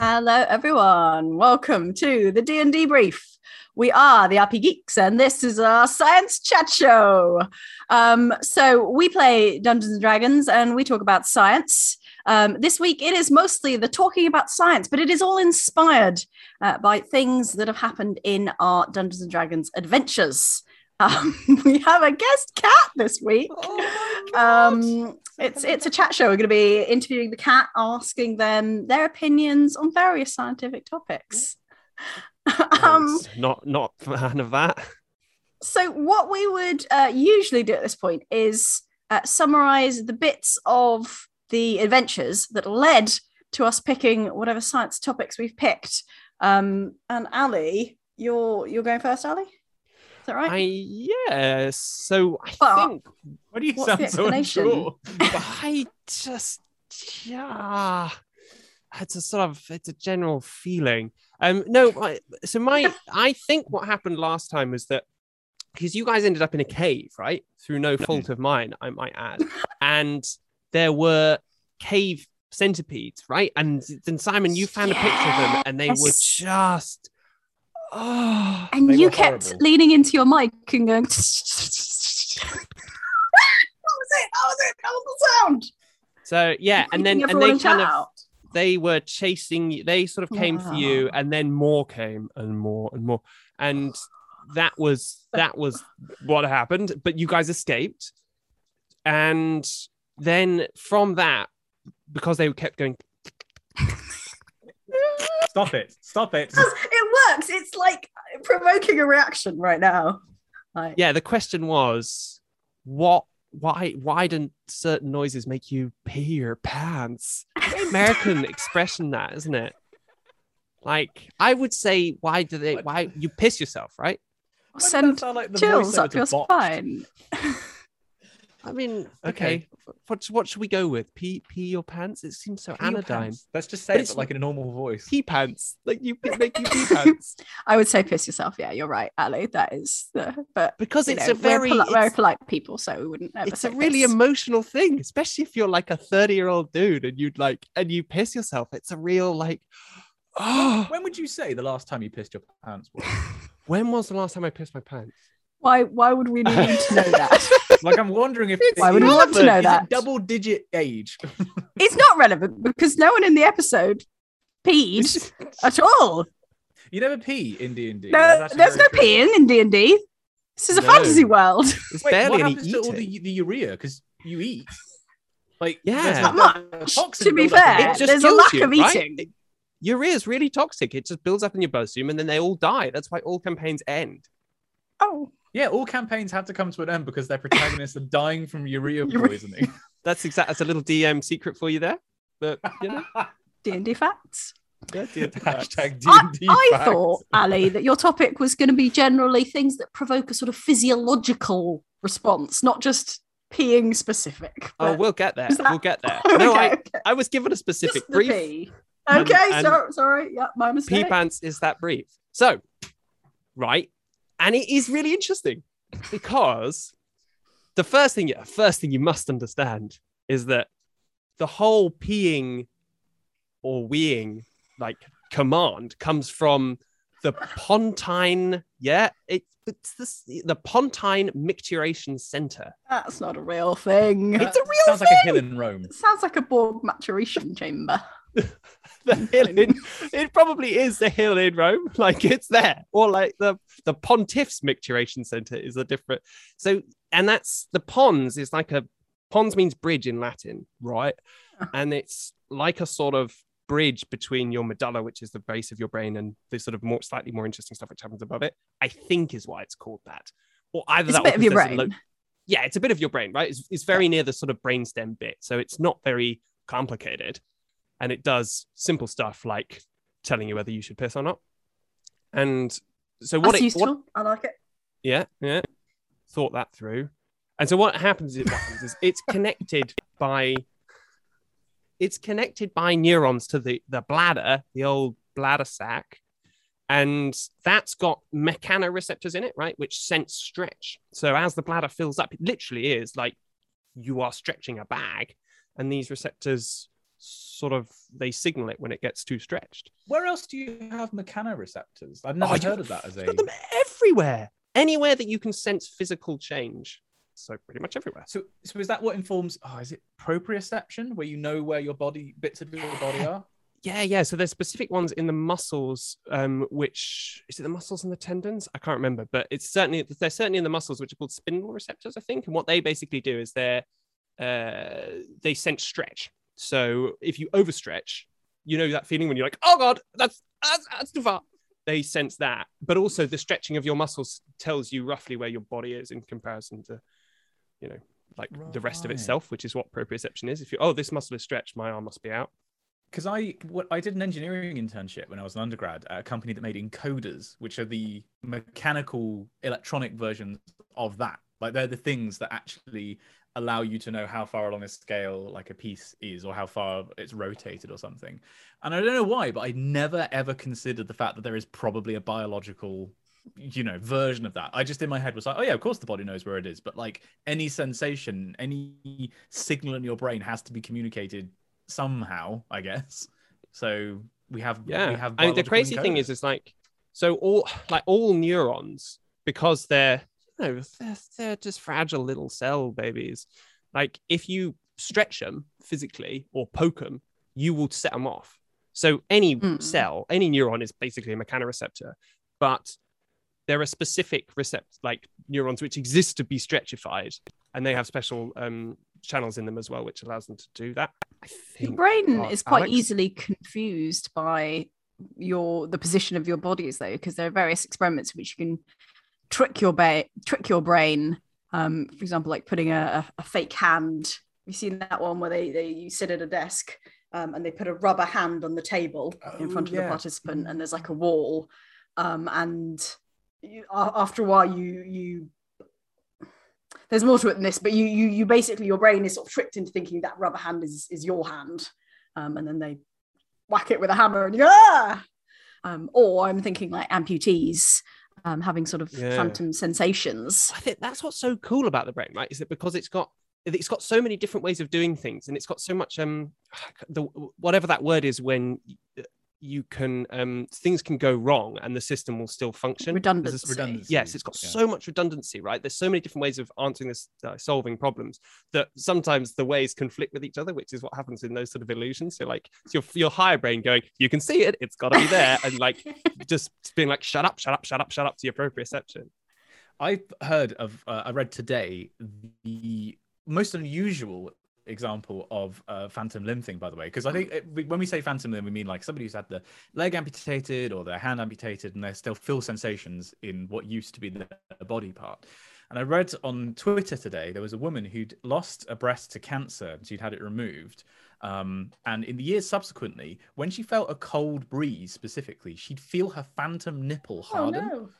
Hello, everyone. Welcome to the DnDebrief. We are the RPGeeks, and this is our science chat show. Um, so we play Dungeons and Dragons, and we talk about science. Um, this week, it is mostly the talking about science, but it is all inspired uh, by things that have happened in our Dungeons and Dragons adventures. Um, we have a guest cat this week. um, it's it's a chat show. We're going to be interviewing the cat, asking them their opinions on various scientific topics. um, not not a fan of that. so, what we would uh, usually do at this point is uh, summarize the bits of the adventures that led to us picking whatever science topics we've picked. Um, and Ali, you're you're going first, Ali. Is that right? I yeah. So I Well, think What do you What's sound so explanation? unsure? I just yeah. It's a sort of it's a general feeling. Um no, I, so my I think what happened last time was that because you guys ended up in a cave, right? Through no fault of mine, I might add. And there were cave centipedes, right? And then Simon, you found a picture of them and they were just oh and you kept horrible. leaning into your mic and going. that was it. That was it. That was the sound. so yeah, and then and they kind chat of they were chasing you they sort of came for you and then more came and more and more and that was that was what happened but you guys escaped and then from that because they kept going Stop it. Stop it. It works. It's like provoking a reaction right now. Like, yeah the question was what why why don't certain noises make you pee your pants american expression that isn't it like i would say why do they why you piss yourself right Why send sound like the chills up your spine. I mean, okay. Okay. What what should we go with? Pee pee your pants? It seems so Pee anodyne. pants. Let's just But say it it's- but like in a normal voice. Pee pants, like you make you pee pants I would say piss yourself. Yeah, you're right, Ali. That is the but because it's know, a very we're poli- very polite people, so we wouldn't ever it's say a really piss. emotional thing, especially if you're like a thirty year old dude and you'd like and you piss yourself. It's a real like. Oh, When would you say the last time you pissed your pants was? when was the last time I pissed my pants? Why why would we need to know that? Like I'm wondering if Why would we is- want to know that? double digit age. it's not relevant because no one in the episode peed at all. You never pee in D and D. No, there's no peeing in D and D. This is a No. fantasy world. It's Wait, barely what any happens to all the, the urea? Because you eat. Like Yeah. there's Not much, toxin to be fair. It just There's a lack you, of right? eating. It- Urea is really toxic. It just builds up in your bloodstream and then they all die. That's why all campaigns end. Oh, Yeah, all campaigns have to come to an end because their protagonists are dying from urea Urea. poisoning. That's exact. That's a little DM secret for you there. But you know, D and D facts. yeah, DM facts. Hashtag I, D&D I facts. thought, Ali, that your topic was going to be generally things that provoke a sort of physiological response, not just peeing specific. Oh, we'll get there. that- We'll get there. Okay, No, I, okay. I was given a specific Just brief. pee. And- Okay, and- so, sorry. Yeah, my mistake. Pee pants is that brief. So, right, and it is really interesting because the first thing, first thing you must understand is that the whole peeing or weeing like command comes from the Pontine. Yeah, it, it's this, the Pontine Micturition Center. That's not a real thing. It's a real thing. Sounds like a hill in Rome. It sounds like a Borg maturation chamber. the hill in it probably is the hill in Rome, like it's there, or like the the Pontiff's Micturition Center is a different. So, and that's the pons is like a pons means bridge in Latin, right? Uh-huh. And it's like a sort of bridge between your medulla, which is the base of your brain, and the sort of more slightly more interesting stuff which happens above it. I think is why it's called that, or either It's a that or bit of your brain. lo- yeah, it's a bit of your brain, right? It's, it's very near the sort of brainstem bit, so it's not very complicated, and it does simple stuff like telling you whether you should piss or not. And so what That's it useful. what, I like it. yeah, yeah, thought that through. And so what happens is, what happens is it's connected by it's connected by neurons to the the bladder, the old bladder sac, and that's got mechanoreceptors in it, right, which sense stretch. So as the bladder fills up, it literally is like you are stretching a bag, and these receptors sort of they signal it when it gets too stretched. Where else do you have mechanoreceptors? I've oh, never Oh, heard of that as a. Got them everywhere, anywhere that you can sense physical change. So pretty much everywhere. So, so is that what informs? Oh, is it proprioception, where you know where your body bits of your body are? Yeah, yeah. So there's specific ones in the muscles, um, which is it the muscles and the tendons? I can't remember, but it's certainly they're certainly in the muscles, which are called spindle receptors, I think. And what they basically do is they're uh, they sense stretch. So if you overstretch, you know that feeling when you're like, oh god, that's that's, that's too far. They sense that, but also the stretching of your muscles tells you roughly where your body is in comparison to, you know, like the rest of itself, which is what proprioception is. If you oh this muscle is stretched, my arm must be out. because I what I did an engineering internship when I was an undergrad at a company that made encoders, which are the mechanical electronic versions of that. Like they're the things that actually allow you to know how far along a scale like a piece is or how far it's rotated or something. And I don't know why, but I never ever considered the fact that there is probably a biological you know version of that i just in my head was like oh yeah of course the body knows where it is but like any sensation any signal in your brain has to be communicated somehow, I guess. So we have Yeah, we have I mean the biological crazy thing is, it's like so all like all neurons because they're you know they're, they're just fragile little cell babies. Like if you stretch them physically or poke them, you will set them off. So any Mm. cell, any neuron is basically a mechanoreceptor, but there are specific recept like neurons which exist to be stretchified, and they have special um, channels in them as well, which allows them to do that. I Your brain is quite Alex? easily confused by your the position of your bodies though because there are various experiments which you can trick your ba- trick your brain um for example like putting a, a, fake hand you've seen that one where they, they you sit at a desk um, and they put a rubber hand on the table in Oh, front of the participant and there's like a wall um and you, after a while you you there's more to it than this but you you you basically your brain is sort of tricked into thinking that rubber hand is is your hand um, and then they whack it with a hammer and you go, ah! Um, or I'm thinking like amputees um, having sort of Yeah. phantom sensations. I think that's what's so cool about the brain, right? Is that because it's got it's got so many different ways of doing things, and it's got so much um the whatever that word is when you can um things can go wrong and the system will still function. Redundancy. this- redundancy. Yes, it's got Yeah. so much redundancy, right? There's so many different ways of answering this, uh, solving problems that sometimes the ways conflict with each other, which is what happens in those sort of illusions. So, like, it's your your higher brain going, you can see it, it's got to be there, and like just being like, shut up, shut up, shut up, shut up to your proprioception. I've heard of, uh, I read today the most unusual example of uh, phantom limb thing, by the way, because I think it, when we say phantom limb, we mean like somebody who's had the leg amputated or their hand amputated and they still feel sensations in what used to be their body part. And I read on Twitter today there was a woman who'd lost a breast to cancer and she'd had it removed. Um, and in the years subsequently, when she felt a cold breeze specifically, she'd feel her phantom nipple Oh harden no.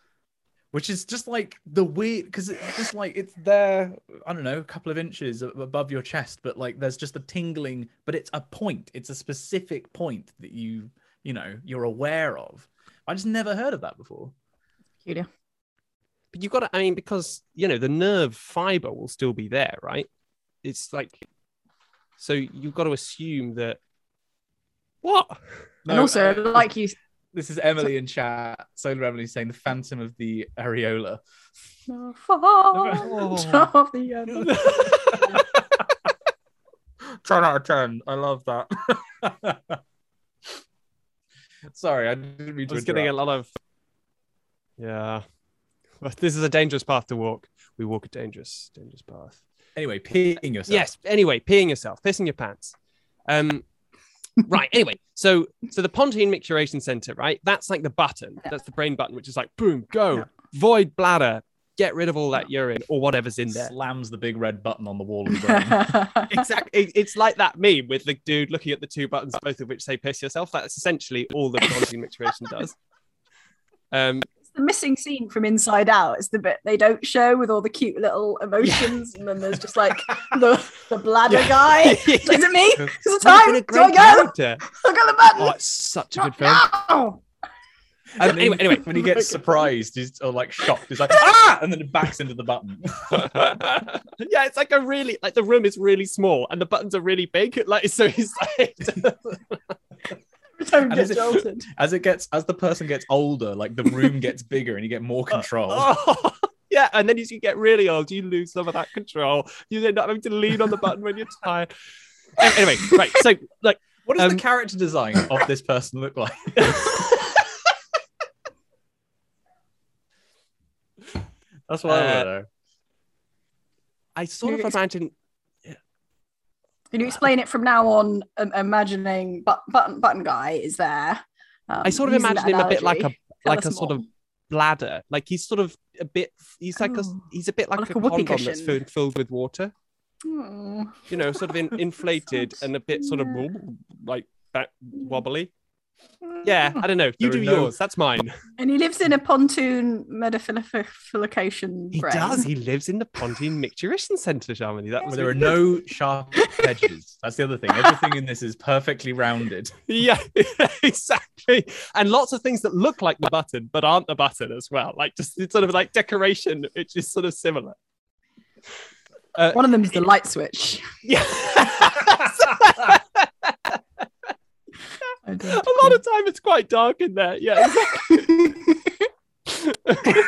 Which is just like the weird because it's just like it's there i don't know a couple of inches above your chest but like there's just a tingling but it's a point it's a specific point that you you know you're aware of i just never heard of that before Julia. But you've got to, I mean, because you know the nerve fiber will still be there, right? It's like, so you've got to assume that. What? and also, uh, like you, this is emily in chat solar emily saying the phantom of the areola the fault of the other. 10 out of 10 i love that sorry i didn't mean I to was getting a lot of. Yeah, but this is a dangerous path to walk. We walk a dangerous, dangerous path. anyway peeing yourself Yes. Anyway, peeing yourself, pissing your pants. Um, right. Anyway, so so the Pontine Micturition Center, right? That's like the button. That's the brain button, which is like boom, go, Yeah. void bladder, get rid of all that urine or whatever's in there. slams the big red button on the wall of the brain. Exactly. It- It's like that meme with the dude looking at the two buttons, both of which say piss yourself. That's essentially all the Pontine Micturition does. Um, It's the missing scene from Inside Out. It's the bit they don't show with all the cute little emotions, and then there's just like the the bladder Yeah. guy. Yeah. Is it me? Is it would time? been a Do I great go? character. Look at the button. Oh, it's such a good film. No! And anyway, anyway. when he gets surprised, he's or like shocked, he's like ah, and then it backs into the button. yeah, it's like a really like the room is really small and the buttons are really big. Like so, he's like, Don't get is it- jolted. As it gets, as the person gets older, like the room gets bigger and you get more control. oh, yeah, and then as you get really old, you lose some of that control. You end up having to lean on the button when you're tired. Anyway, right. So like, What does Um, the character design of this person look like? That's what I Uh, want to know. I sort of imagine. Can you explain it from now on? Um, imagining but, button button guy is there. Um, I sort of imagine him a bit like a. Tell like a sort of bladder. Like he's sort of a bit. He's like a. Oh. He's a bit like, Like a, a condom that's filled, filled with water. Oh. You know, sort of in, inflated and a bit sort of yeah. like back wobbly. Yeah, I don't know. You There do are no- yours. That's mine. And he lives in a pontoon metaphilication He brain. does. He lives in the Pontine Micturition Centre, Shamini. That Well, there are no sharp edges. That's the other thing. Everything in this is perfectly rounded. Yeah, exactly. And lots of things that look like the button, but aren't the button as well. Like just it's sort of like decoration, which is sort of similar. Uh, One of them is the light switch. yeah. I a don't lot of time it's quite dark in there. Yeah.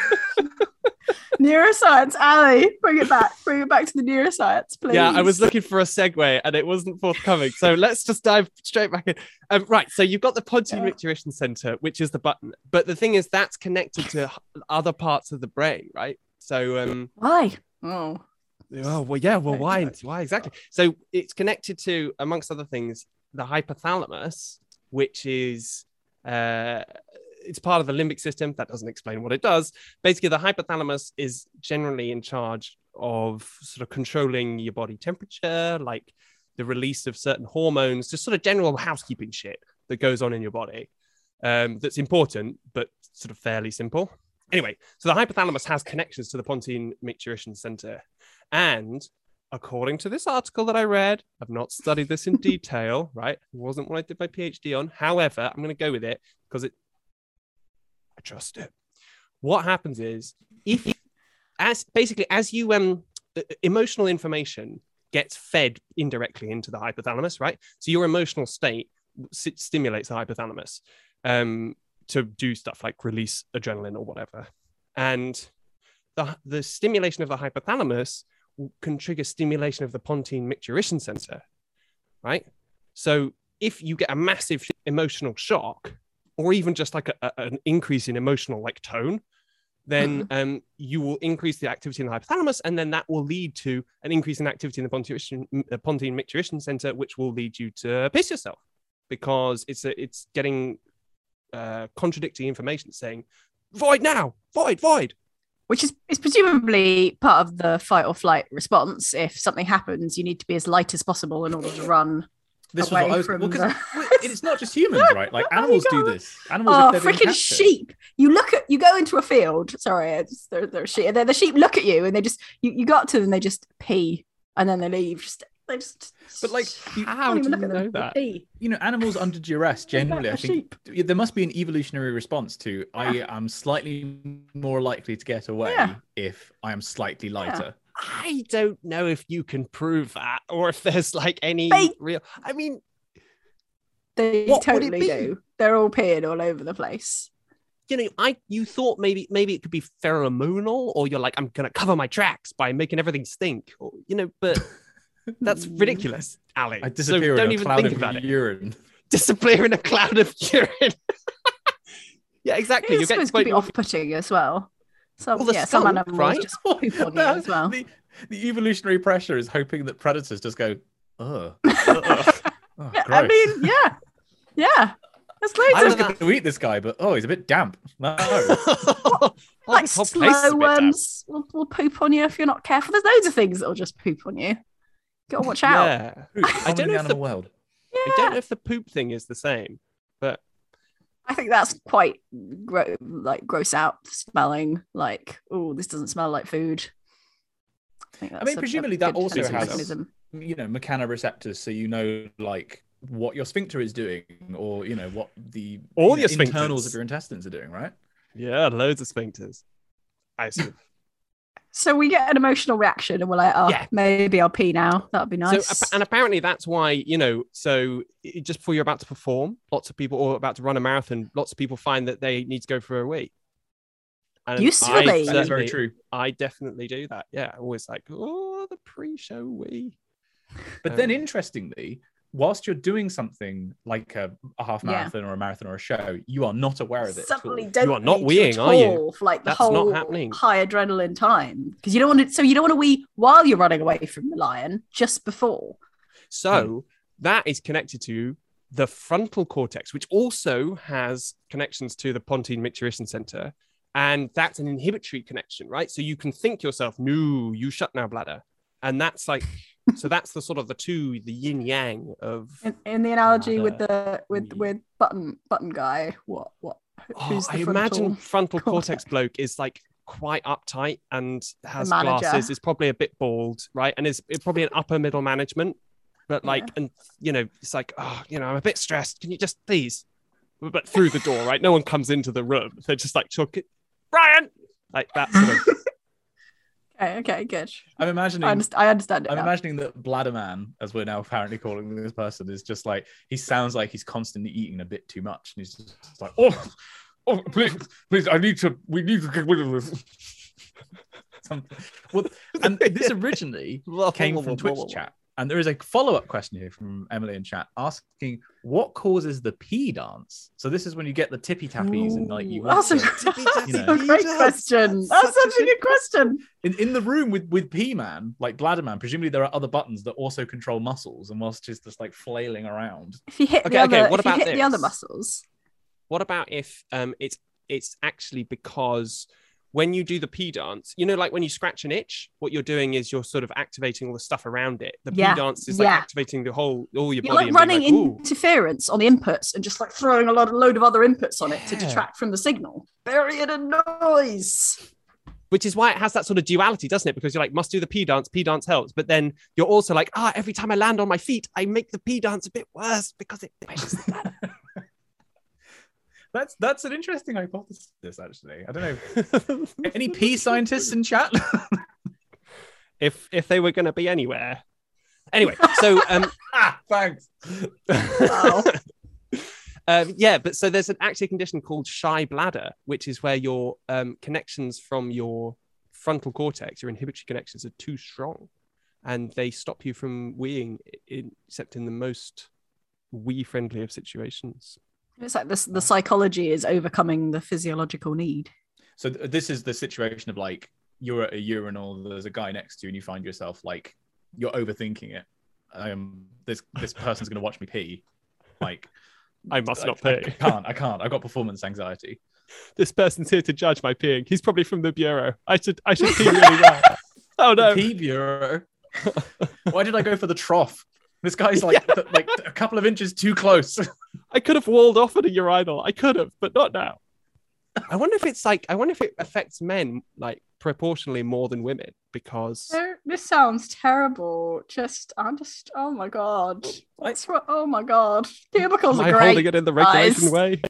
neuroscience, Ali, bring it back. Bring it back to the neuroscience, please. Yeah, I was looking for a segue and it wasn't forthcoming. So let's just dive straight back in. Um, right. So you've got the Pontine Yeah. Micturition Center, which is the button. But the thing is, that's connected to other parts of the brain, right? So, um, Why? Oh, oh, well, yeah, well, why? Why exactly? So it's connected to, amongst other things, the hypothalamus, which is. Uh, it's part of the limbic system. That doesn't explain what it does. Basically, the hypothalamus is generally in charge of sort of controlling your body temperature, like the release of certain hormones, just sort of general housekeeping shit that goes on in your body. Um, that's important, but sort of fairly simple. Anyway, so the hypothalamus has connections to the Pontine Micturition Center. And according to this article that I read, I've not studied this in detail, right? It wasn't what I did my PhD on. However, I'm going to go with it because it, I trust it. What happens is if, as basically, as you, um, emotional information gets fed indirectly into the hypothalamus, right? So your emotional state stimulates the hypothalamus um, to do stuff like release adrenaline or whatever. And the, the stimulation of the hypothalamus can trigger stimulation of the Pontine Micturition Center, right? So if you get a massive emotional shock, or even just like a, a- an increase in emotional like tone, then um, you will increase the activity in the hypothalamus, and then that will lead to an increase in activity in the Pontine, Pontine Micturition Center, which will lead you to piss yourself because it's a, it's getting uh, contradicting information saying void now, void, void. Which is, is presumably part of the fight or flight response. If something happens, you need to be as light as possible in order to run. This was Away what I was. from Well, the- it's not just humans, right? Like animals do this. Animals, Oh, being freaking sheep! You look at you go into a field. Sorry, it's, they're, they're sheep. They're, the sheep look at you and they just you, you got to them. They just pee and then they leave. Just they just. But, like, you- How do you know that? pee. You know, animals under duress generally, I think sheep. there must be an evolutionary response to I am slightly more likely to get away Yeah. if I am slightly lighter. I don't know if you can prove that or if there's like any They- real. I mean, They What would it totally do. They're all peeing all over the place. you know, I you thought maybe maybe it could be pheromonal, or you're like, I'm gonna cover my tracks by making everything stink, or you know, but that's Mm. ridiculous, Ali. I So disappear don't in a even cloud think of about it. urine. Disappear in a cloud of urine. yeah, exactly. It's You're getting supposed to be off-putting as well. So Well, the yeah, some skunk, animals right? just poop on you as well. the, the evolutionary pressure is hoping that predators just go, uh, uh, uh. ugh. ugh, oh, Yeah, I mean, yeah, yeah. There's loads I was going to eat this guy, but oh, he's a bit damp. No. Oh, like this whole place is a slow worms will, will poop on you if you're not careful. There's loads of things that'll just poop on you. Gotta watch out. Yeah. Poop, I don't know the if the- animal world. I don't know if the poop thing is the same, but I think that's quite gro- like gross out smelling. Like, oh, this doesn't smell like food. I, I mean, a- a presumably that also has- mechanism. You know, mechanoreceptors, so you know, like what your sphincter is doing, or you know what the All you know, your internals sphincters. of your intestines are doing, right? Yeah, loads of sphincters. I see. So we get an emotional reaction, and we're like, "Oh, Yeah. maybe I'll pee now. That'd be nice." So, and apparently that's why you know. So just before you're about to perform, lots of people, or about to run a marathon, lots of people find that they need to go for a wee. And Usefully. I That is That is very true. I definitely do that. Yeah, always like, oh, the pre-show wee. But then, Um, interestingly, whilst you're doing something like a, a half Yeah. marathon or a marathon or a show, you are not aware of it. suddenly don't You are not weeing, at are you? for like the That's whole not happening. high adrenaline time because you don't want to. So you don't want to wee while you're running away from the lion, just before. So hmm. that is connected to the frontal cortex, which also has connections to the pontine micturition center. And that's an inhibitory connection, right? So you can think yourself, no, you shut now, bladder. And that's like, so that's the sort of the two, the yin yang of. In, in the analogy with the with with button button guy, what what? Oh, Who's the I frontal imagine frontal cortex cortex? bloke is like quite uptight and has glasses, is probably a bit bald, right? And is probably an upper middle management. But like, Yeah. and you know, it's like, oh, you know, I'm a bit stressed. Can you just please? But through the door, right? No one comes into the room. They're just like, "Chuck it, Brian, like that sort of. Okay, okay, good. I'm imagining. I understand. I understand it. I'm now. imagining that Bladderman, as we're now apparently calling this person, is just like he sounds like he's constantly eating a bit too much, and he's just like, oh, oh, please, please, I need to, we need to get rid of this. Something. Well, and this originally came from Twitch chat, and there is a follow-up question here from Emily in chat asking what causes the pee dance. So this is when you get the tippy tappies and like you. Ooh, want That's a, to- that's you know. a great question. That's such a good question. in, in the room with with P Man, like bladder man, presumably there are other buttons that also control muscles, and whilst just just like flailing around. If you hit Okay, the okay, other, what if you about hit the other muscles, What about if um it's it's actually because when you do the pee dance, you know, like when you scratch an itch, what you're doing is you're sort of activating all the stuff around it. The Yeah, pee dance is like yeah. activating the whole all your you're body. like running like, interference on the inputs and just like throwing a lot, of load of other inputs on it to detract from the signal. Bury it in noise. which is why it has that sort of duality, doesn't it? Because you're like, must do the P dance, P dance helps. But then you're also like, ah, every time I land on my feet, I make the P dance a bit worse because it pushes the bladder. That's that's an interesting hypothesis. Actually, I don't know. Any P scientists in chat? if if they were going to be anywhere. Anyway, so um, ah, thanks. Wow. um, yeah, but so there's an actually condition called shy bladder, which is where your um, connections from your frontal cortex, your inhibitory connections, are too strong, and they stop you from weeing, in, except in the most wee friendly of situations. It's like this, the psychology is overcoming the physiological need. So th- this is the situation of like you're at a urinal, there's a guy next to you, and you find yourself like you're overthinking it. Um, this this person's gonna watch me pee. Like I must not pee. I can't. I can't. I've got performance anxiety. This person's here to judge my peeing. He's probably from the bureau. I should I should pee really well. Oh no! Pee bureau. Why did I go for the trough? This guy's like th- like a couple of inches too close. I could have walled off at a urinal. I could have, but not now. I wonder if it's like I wonder if it affects men like proportionally more than women because This sounds terrible. Just, I'm just, oh my god. What's wrong? Oh my god. Cubicles am are I great. holding it in the regulation guys. way?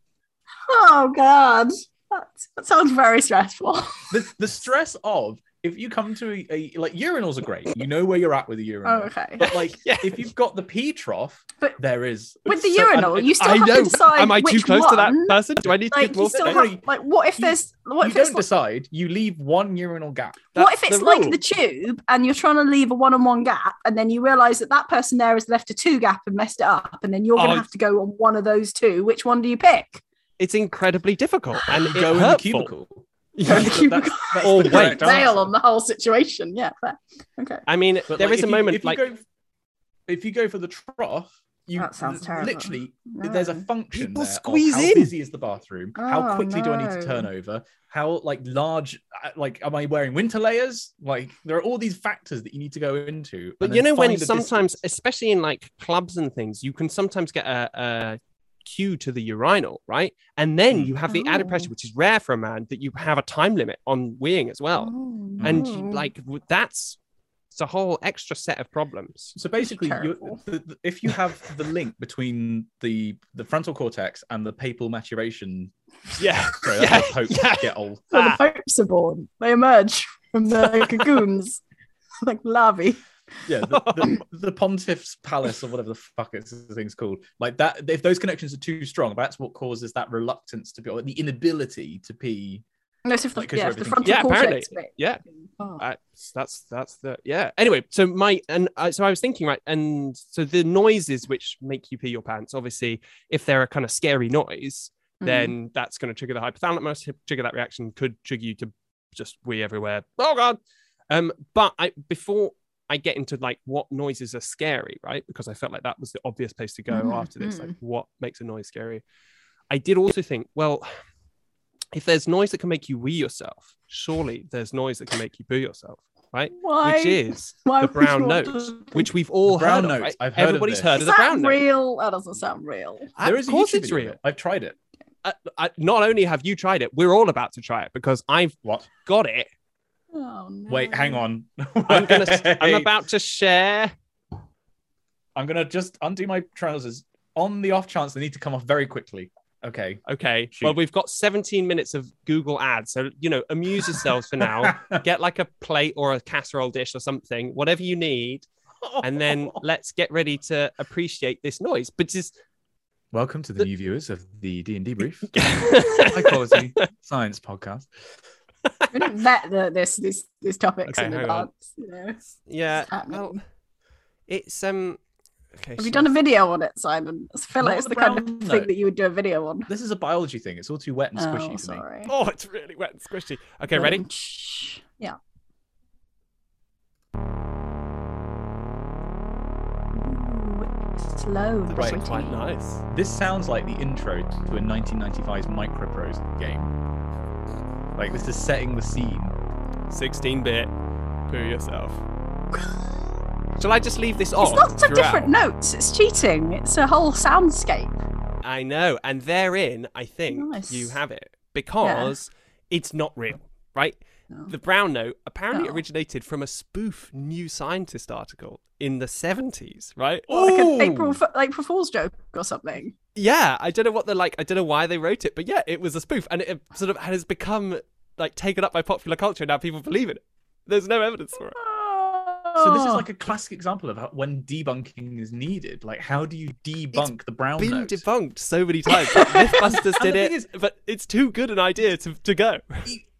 Oh god. That, that sounds very stressful. the, the stress of if you come to a, a like urinals are great. You know where you're at with the urinal. Oh, okay. But like Yeah. if you've got the pee trough, But there is With the So- urinal, and- you still I have know. to decide Am I too which close to that person? Do I need to Like give you still have, like what if you- there's what you if it's don't like, decide. You leave one urinal gap. what if it's the like the tube and you're trying to leave a one-on-one gap and then you realize that that person there has left a two gap and messed it up and then you're going Oh. to have to go on one of those two which one do you pick It's incredibly difficult and You go in the hurtful. cubicle. Go in the That's- cubicle. that's Or the wait. correct bail answer. on the whole situation yeah fair. okay I mean, But, there like, is a you- moment if you like go, if you go for the trough, you That sounds terrible. literally there's a function People there of squeeze how in. busy is the bathroom how Oh, quickly do i need to turn over how like large uh, like am i wearing winter layers like there are all these factors that you need to go into But you know when sometimes, distance. especially in like clubs and things, you can sometimes get a, a cue to the urinal, right? And then you have the added Oh. pressure, which is rare for a man, that you have a time limit on weeing as well. Oh, And no. you, like that's it's a whole extra set of problems. So basically, you the, the, if you have the link between the the frontal cortex and the papal maturation, Yeah, sorry, yeah, that's popes yeah. get old. When Ah. the popes are born, they emerge from the cocoons like larvae. Yeah, the, the, the pontiff's palace or whatever the fuck it's, the thing's called. Like that, if those connections are too strong, that's what causes that reluctance to be, or the inability to pee. Unless if the, Like, 'cause yeah, if the everything- frontal Yeah, cortex apparently. Yeah. Oh. Uh, that's that's the yeah. Anyway, so my and uh, so I was thinking right, and so the noises which make you pee your pants, obviously, if they're a kind of scary noise, Mm. then that's going to trigger the hypothalamus. Trigger that reaction could trigger you to just wee everywhere. Oh god. Um, but I before I get into like what noises are scary, right? Because I felt like that was the obvious place to go Mhm, after this. Like mhm. what makes a noise scary? I did also think, well, if there's noise that can make you wee yourself, surely there's noise that can make you poo yourself, right? Why? Which is why the brown want note, to- which we've all The brown heard of. right? I've heard Everybody's this. heard Is of the that brown note. real? That doesn't sound real. There is of course it's real. it. I've tried it. Uh, I, not only have you tried it, we're all about to try it because I've What? got it. Oh, no. Wait, hang on. I'm gonna. I'm about to share. I'm gonna just undo my trousers on the off chance they need to come off very quickly. Okay. Okay. Shoot. Well, we've got 17 minutes of Google ads, so you know, amuse yourselves for now. Get like a plate or a casserole dish or something, whatever you need, and then let's get ready to appreciate this noise. But just welcome to the new viewers of the DnDebrief, high quality science podcast. We didn't vet the, this these these topics Okay, in advance. You know. yeah, It's well, it's um. Okay. Have you done a video on it, Simon? I feel like it's the the kind of brown thing that you would do a video on. This is a biology thing. It's all too wet and squishy Oh, for me. sorry. Oh, it's really wet and squishy. Okay, ready? Um, shh. Yeah. Slow. and Right. pretty. Quite nice. This sounds like the intro to a 1995 Microprose game. Like this is setting the scene. 16 bit. Poo yourself. Shall I just leave this on? It's lots of different notes. It's cheating. It's a whole soundscape. I know. And therein, I think Nice. you have it because it's not real, right? No. The brown note apparently Oh. originated from a spoof New Scientist article in the 70s, right? Like Ooh. an April F- April Fool's joke or something. Yeah, I don't know what the like. I don't know why they wrote it, but yeah, it was a spoof, and it sort of has become like taken up by popular culture. Now people believe it. There's no evidence for it. So this is Oh. like a classic example of how, when debunking is needed. Like, how do you debunk the brown Been note? debunked so many times. MythBusters did the it, but it's too good an idea to, to go.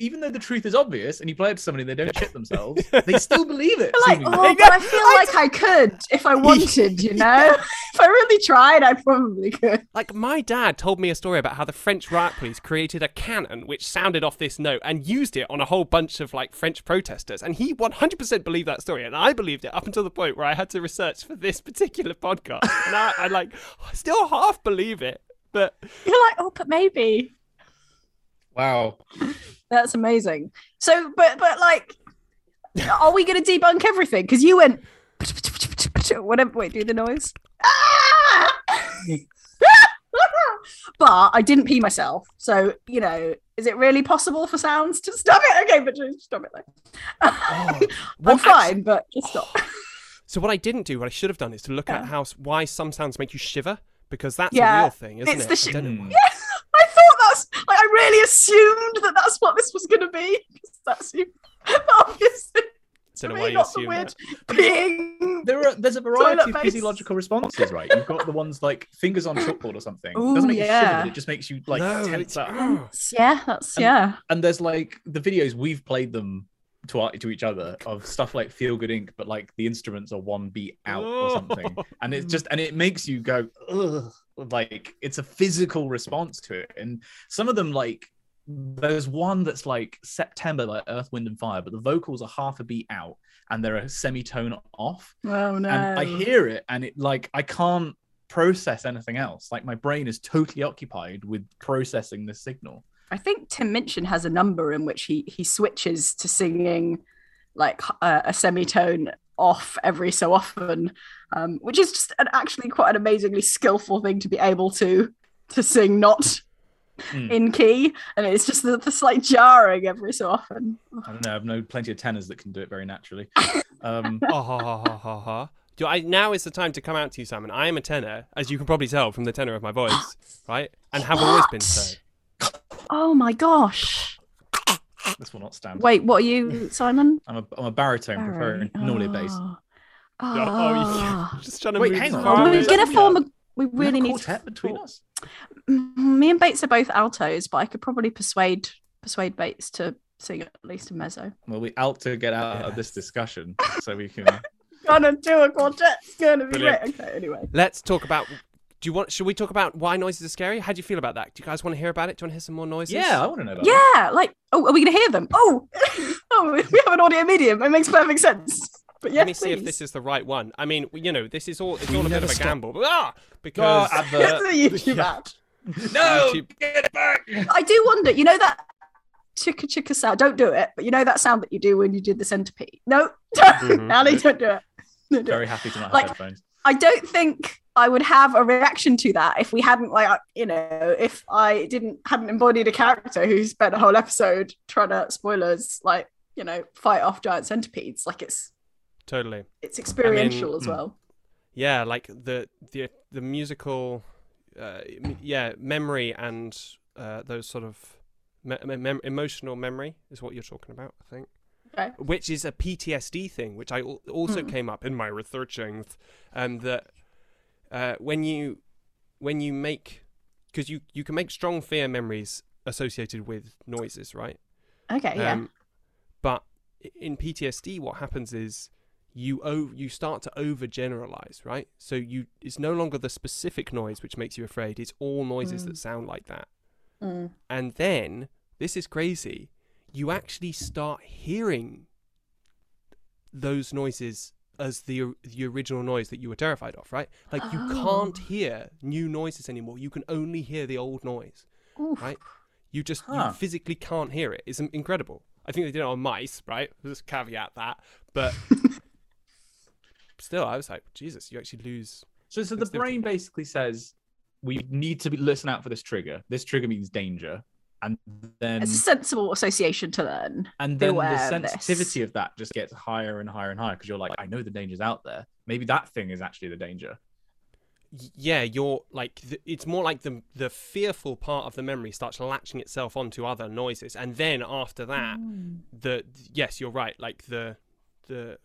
Even though the truth is obvious, and you play it to somebody and they don't shit themselves, they still believe it. like, oh, but I feel like I could if I wanted, you know? if I really tried, I probably could. Like my dad told me a story about how the French riot police created a cannon which sounded off this note and used it on a whole bunch of like French protesters, and he 100% believed that story, and I believed it up until the point where I had to research for this particular podcast, and I, I like still half believe it, but You're like, oh, but maybe. wow. That's amazing. So, but, but like, are we going to debunk everything? Because you went, whatever. Wait, do the noise. but I didn't pee myself. So, you know, is it really possible for sounds to stop it? Okay, but just stop it. Oh, like, I'm Well, fine, but just stop. So what I didn't do, what I should have done, is to look at how why some sounds make you shiver because that's Yeah, a real thing, isn't it? it's it? the I shi- don't know Hmm. I thought that's like I really assumed that that's what this was going to be. That's you, obviously. Don't know to why me, you not the weird that. There are there's a variety of face. physiological responses, right? You've got the ones like fingers on chalkboard or something. Ooh, doesn't make you shiver, yeah. it just makes you like no, tense up. Yeah, that's And- yeah. And there's like the videos we've played them to our, to each other of stuff like Feel Good Inc, but like the instruments are one beat out or something, and it's just and it makes you go ugh, like it's a physical response to it. And some of them like there's one that's like September, like Earth, Wind and Fire, but the vocals are half a beat out and they're a semitone off, Oh no. and I hear it and it like I can't process anything else. Like my brain is totally occupied with processing this signal. I think Tim Minchin has a number in which he he switches to singing like a, a semitone off every so often, um, which is just an, actually quite an amazingly skillful thing to be able to to sing not Mm. in key, and it's just the, the slight jarring every so often. I don't know. I've known plenty of tenors that can do it very naturally. Um, oh, ha, ha, ha, ha, ha. Do I, now is the time to come out to you, Simon. I am a tenor, as you can probably tell from the tenor of my voice, right? And have always been so. Oh my gosh. this will not stand. Wait, what are you, Simon? I'm a I'm a baritone, preferring Barry. normally a bass. Oh. Oh, yeah. Oh. Just trying to Wait, move hang the on. Oh, Oh, we're gonna form a. We We have really a need to. quartet between us. Me and Bates are both altos, but I could probably persuade persuade Bates to sing at least a mezzo. Well, we out to get out of this discussion, so we can. Gonna do a quartet. It's gonna be Brilliant. great. Okay, anyway. Let's talk about. Do you want? Should we talk about why noises are scary? How do you feel about that? Do you guys want to hear about it? Do you want to hear some more noises? Yeah, I want to know about. that. Yeah, like, oh, are we gonna hear them? Oh, oh, we have an audio medium. It makes perfect sense. But yeah, Let me see if this is the right one. I mean, you know, this is all. It's We all a bit of a stop. gamble. But, ah, Oh, because advert. It's a YouTube Yeah. ad. No, YouTube. get it back. I do wonder. You know that chicka chicka sound. Don't do it. But you know that sound that you do when you did the centipede. No, don't, Mhm. Ali, don't do it. Don't do it. Very happy to not have Like- headphones. I don't think I would have a reaction to that if we hadn't like you know if I didn't hadn't embodied a character who spent a whole episode trying to spoilers like you know fight off giant centipedes. Like it's totally. it's experiential as mm. well. Yeah, like the the the musical, uh, yeah, memory and uh, those sort of me- mem- emotional memory is what you're talking about. I think. Okay. which is a PTSD thing, which I also Hmm. came up in my researching, um, that uh, when you when you make because you you can make strong fear memories associated with noises, right? Okay, yeah. Um, but in PTSD, what happens is you o- you start to overgeneralize, right? So you it's no longer the specific noise which makes you afraid; it's all noises Mm. that sound like that. Mm. And then this is crazy. You actually start hearing those noises as the the original noise that you were terrified of, right? Like you oh. can't Oh. hear new noises anymore. You can only hear the old noise. Oof. Right. You just Huh. you physically can't hear it. It's incredible. I think they did it on mice, right? Just caveat that, but still, I was like, Jesus, you actually lose. So, so the brain basically says we need to be, listen out for this trigger. This trigger means danger, and then It's a sensible association to learn. and be then the aware of this. sensitivity of that just gets higher and higher and higher because you're like, I know the danger's out there. Maybe that thing is actually the danger. Yeah, you're like th- it's more like the the fearful part of the memory starts latching itself onto other noises, and then after that, Mm. the yes, you're right. Like the the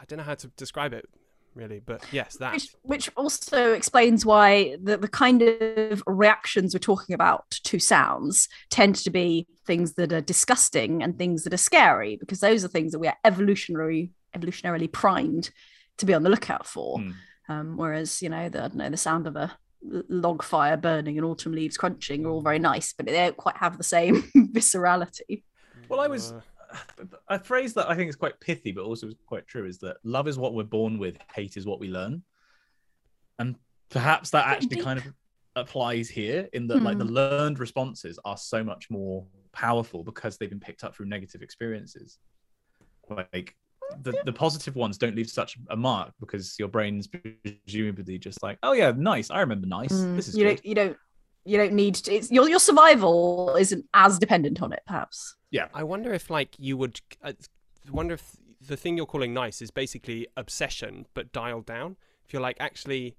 I don't know how to describe it really, but yes, that Which, which also explains why the, the kind of reactions we're talking about to sounds tend to be things that are disgusting and things that are scary, because those are things that we are evolutionary evolutionarily primed to be on the lookout for. Hmm. Um, whereas, you know, the I don't know, the sound of a log fire burning and autumn leaves crunching are all very nice, but they don't quite have the same viscerality. Well, I was Uh, a phrase that I think is quite pithy, but also quite true, is that love is what we're born with, hate is what we learn. And perhaps that actually kind of applies here in that like the Hmm. learned responses are so much more powerful because they've been picked up through negative experiences. Like the, the positive ones don't leave such a mark because your brain's presumably just like, oh yeah, nice. I remember nice. Mm, This is you good. don't you don't you don't need to it's your your survival isn't as dependent on it, perhaps. I wonder if like you would I wonder if the thing you're calling nice is basically obsession but dialed down. If you're like actually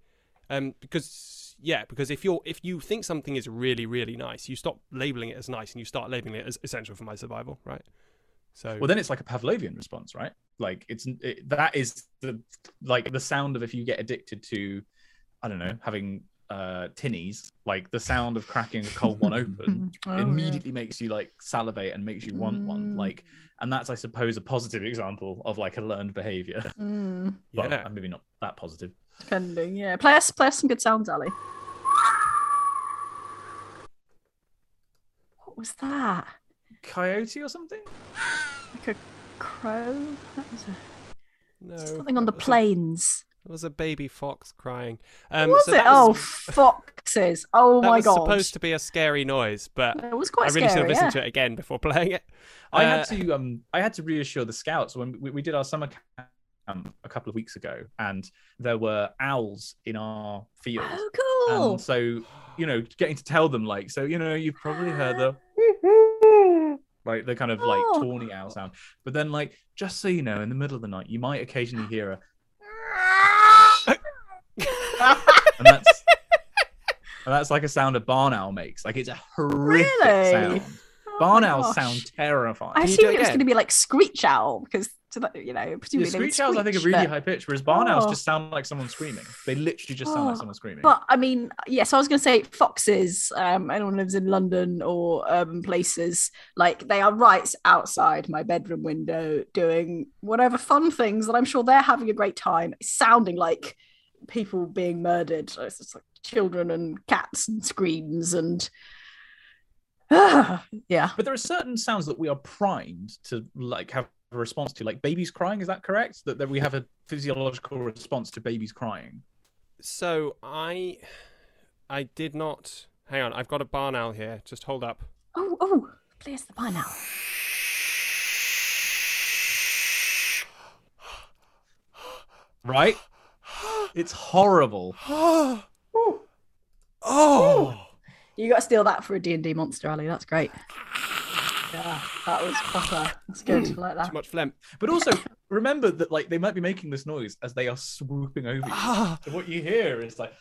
um because yeah, because if you're if you think something is really really nice, you stop labeling it as nice and you start labeling it as essential for my survival, right? So Well, then it's like a Pavlovian response, right? Like it's it, that is the like the sound of if you get addicted to, I don't know, having uh tinnies, like the sound of cracking a cold one open Oh, yeah. immediately makes you like salivate and makes you want one. Mm. Like, and that's I suppose a positive example of like a learned behavior. Mm, Well, yeah. maybe not that positive. depending, yeah. Play us play us some good sounds, Ali. What was that? Coyote or something? Like a crow? That was a, no, something on the that a- plains. It was a baby fox crying. What Um, was so it? that Oh, foxes! Oh that my was god! supposed to be a scary noise, but It was quite I really should have listened yeah. to it again before playing it. I Uh, had to um I had to reassure the scouts when we, we did our summer camp um, a couple of weeks ago, and there were owls in our field. Oh, cool! And so, you know, getting to tell them like, so you know, you've probably heard the Like the kind of like Oh. tawny owl sound. But then, like, just so you know, in the middle of the night, you might occasionally hear a, and that's and that's like a sound a barn owl makes. Like it's a horrific Really? sound. Oh Barn my owls gosh. sound terrifying. I Can you assumed it it was going to be like screech owl because to that, you know, presumably they would screech owls, I think, are really but- high pitched, whereas barn owls Oh. just sound like someone screaming. They literally just sound like Oh, someone screaming. But I mean, yes, I was going to say foxes. Um, anyone who lives in London or urban places, like they are right outside my bedroom window doing whatever fun things that I'm sure they're having a great time, sounding like people being murdered. It's just like children and cats and screams and yeah. But there are certain sounds that we are primed to like have a response to, like babies crying. Is that correct? That, that we have a physiological response to babies crying. So I, I did not. Hang on, I've got a barn owl here. Just hold up. Oh, oh, there's the barn owl. Right? It's horrible. Oh, oh, You got to steal that for a D&D monster, Ali. That's great. Yeah, that was proper. That's good. I like that. too much phlegm. But also remember that like they might be making this noise as they are swooping over you. Ah, So what you hear is like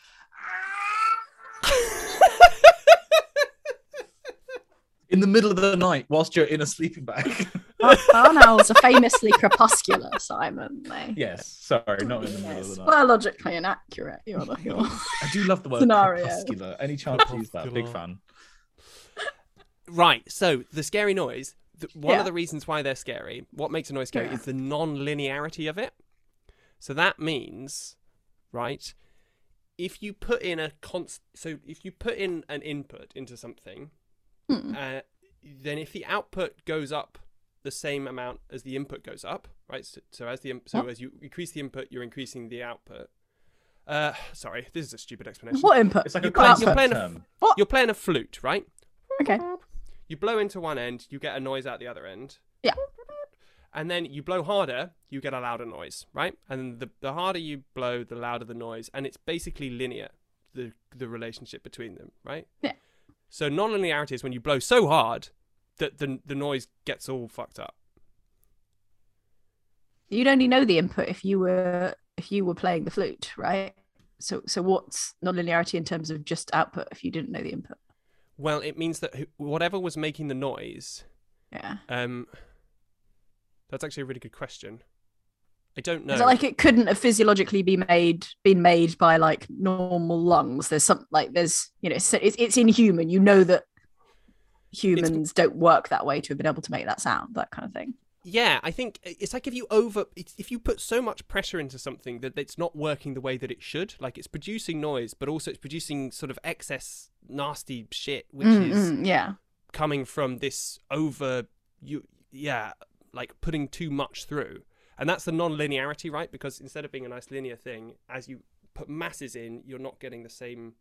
in the middle of the night whilst you're in a sleeping bag. Barn owls are famously crepuscular, Simon. They, yes, sorry, not in the middle Yes, of the night. biologically inaccurate. You're the you're... I do love the word Scenario. crepuscular. Any chance to use that? Big fan. right. So the scary noise. The, one Yeah. of the reasons why they're scary, what makes a noise scary, Yeah. is the non-linearity of it. So that means, right, if you put in a const, so if you put in an input into something, Hmm. uh, then if the output goes up the same amount as the input goes up, right? So, so as the so What? as you increase the input, you're increasing the output. Uh, sorry, this is a stupid explanation. What input? It's like You a play- you're playing a- term. You're playing a flute, right? Okay. You blow into one end, you get a noise out the other end. Yeah. And then you blow harder, you get a louder noise, right? And the, the harder you blow, the louder the noise. And it's basically linear, the, the relationship between them, right? Yeah. So non-linearity is when you blow so hard that the, the noise gets all fucked up. You'd only know the input if you were if you were playing the flute, right? So so what's non-linearity in terms of just output if you didn't know the input? Well, it means that whatever was making the noise, Yeah. um, that's actually a really good question. I don't know. Is it like it couldn't have physiologically be made been made by like normal lungs? There's some like there's you know it's, it's inhuman. You know that humans don't work that way to have been able to make that sound, that kind of thing. Yeah, I think it's like if you over if you put so much pressure into something that it's not working the way that it should. Like it's producing noise, but also it's producing sort of excess nasty shit, which Mm, is mm, yeah. coming from this over you yeah like putting too much through and that's the non-linearity right because instead of being a nice linear thing as you put masses in you're not getting the same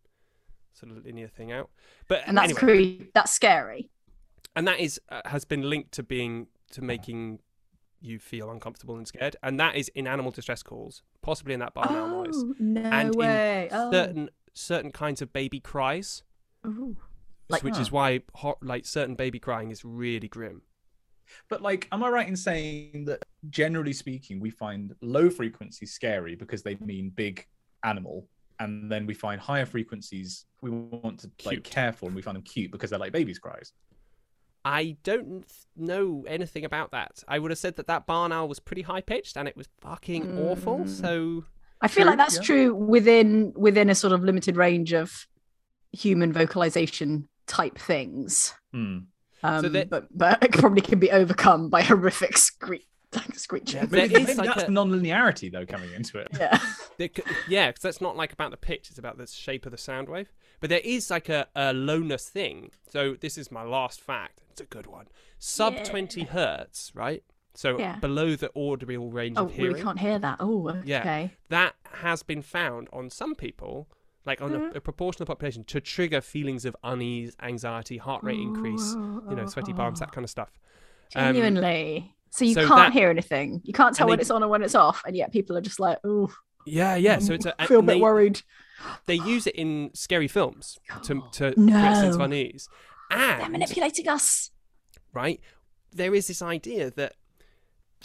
sort of linear thing out but And that's anyway cre- that's scary. and that is uh, has been linked to being to making you feel uncomfortable and scared and that is in animal distress calls possibly in that barn owl noise Oh, no And in way. Oh. certain certain kinds of baby cries Ooh. Like- which is why hot, like certain baby crying is really grim But like, am I right in saying that generally speaking, we find low frequencies scary because they mean big animal, and then we find higher frequencies we want to like care for, and we find them cute because they're like babies' cries. I don't know anything about that. I would have said that that barn owl was pretty high pitched and it was fucking awful. Mm. So I feel like that's yeah. true within within a sort of limited range of human vocalization type things. Hmm. Um, So that- but but it probably can be overcome by horrific screech, like screeching. Yeah, Maybe, There is maybe like that's a- non-linearity though coming into it. Yeah. there yeah, because that's not like about the pitch; it's about the shape of the sound wave. But there is like a, a lowness thing. So this is my last fact. It's a good one. Sub Yeah. twenty hertz, right? So Yeah. below the audible range Oh, of hearing. Oh, we can't hear that. Oh, okay. Yeah. that has been found on some people, like on Mm-hmm. a, a proportion of the population, to trigger feelings of unease, anxiety, heart rate increase, you know, sweaty palms, that kind of stuff. Um, Genuinely. So you so can't that- hear anything. You can't tell and when they- it's on and when it's off, and yet people are just like, "Oh, yeah, yeah. So it's a, feel a bit they, worried." they use it in scary films to to No. create a sense of unease. They're And manipulating us. right, there is this idea that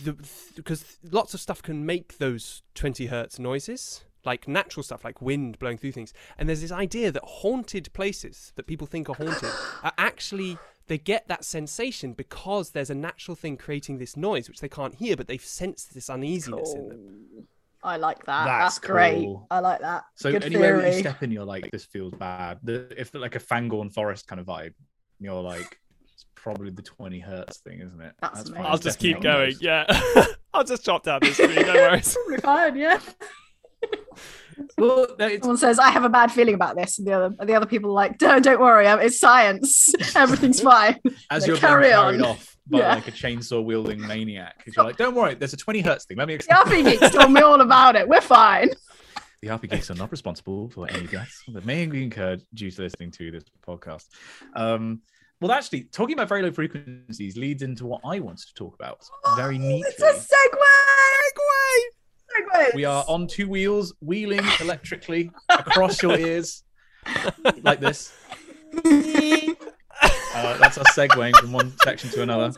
the because lots of stuff can make those 20 hertz noises like natural stuff like wind blowing through things and there's this idea that haunted places that people think are haunted are actually they get that sensation because there's a natural thing creating this noise which they can't hear but they've sensed this uneasiness in them I like that. That's That's, great. cool. I like that. So Good anywhere that theory. you step in, you're like, this feels bad. The, if like a Fangorn Forest kind of vibe, you're like, it's probably the 20 hertz thing, isn't it? That's fine. amazing. i'll just keep going those. yeah i'll just chop down this screen no worries Probably fine, yeah. Well, no, Someone says, I have a bad feeling about this. And the other the other people are like, don't, worry, um, it's science. Everything's fine. as you're carry on. off by Yeah. like a chainsaw wielding maniac, 'cause you're like, don't worry, there's a 20 hertz thing. Let me The explain. RPGeeks told me all about it. We're fine. The RPGeeks are not responsible for any deaths that may be incurred due to listening to this podcast. Um, well, actually, talking about very low frequencies leads into what I wanted to talk about very neatly. It's a segue. We are on two wheels, wheeling electrically across your ears, like this. Uh, that's us segueing from one section to another.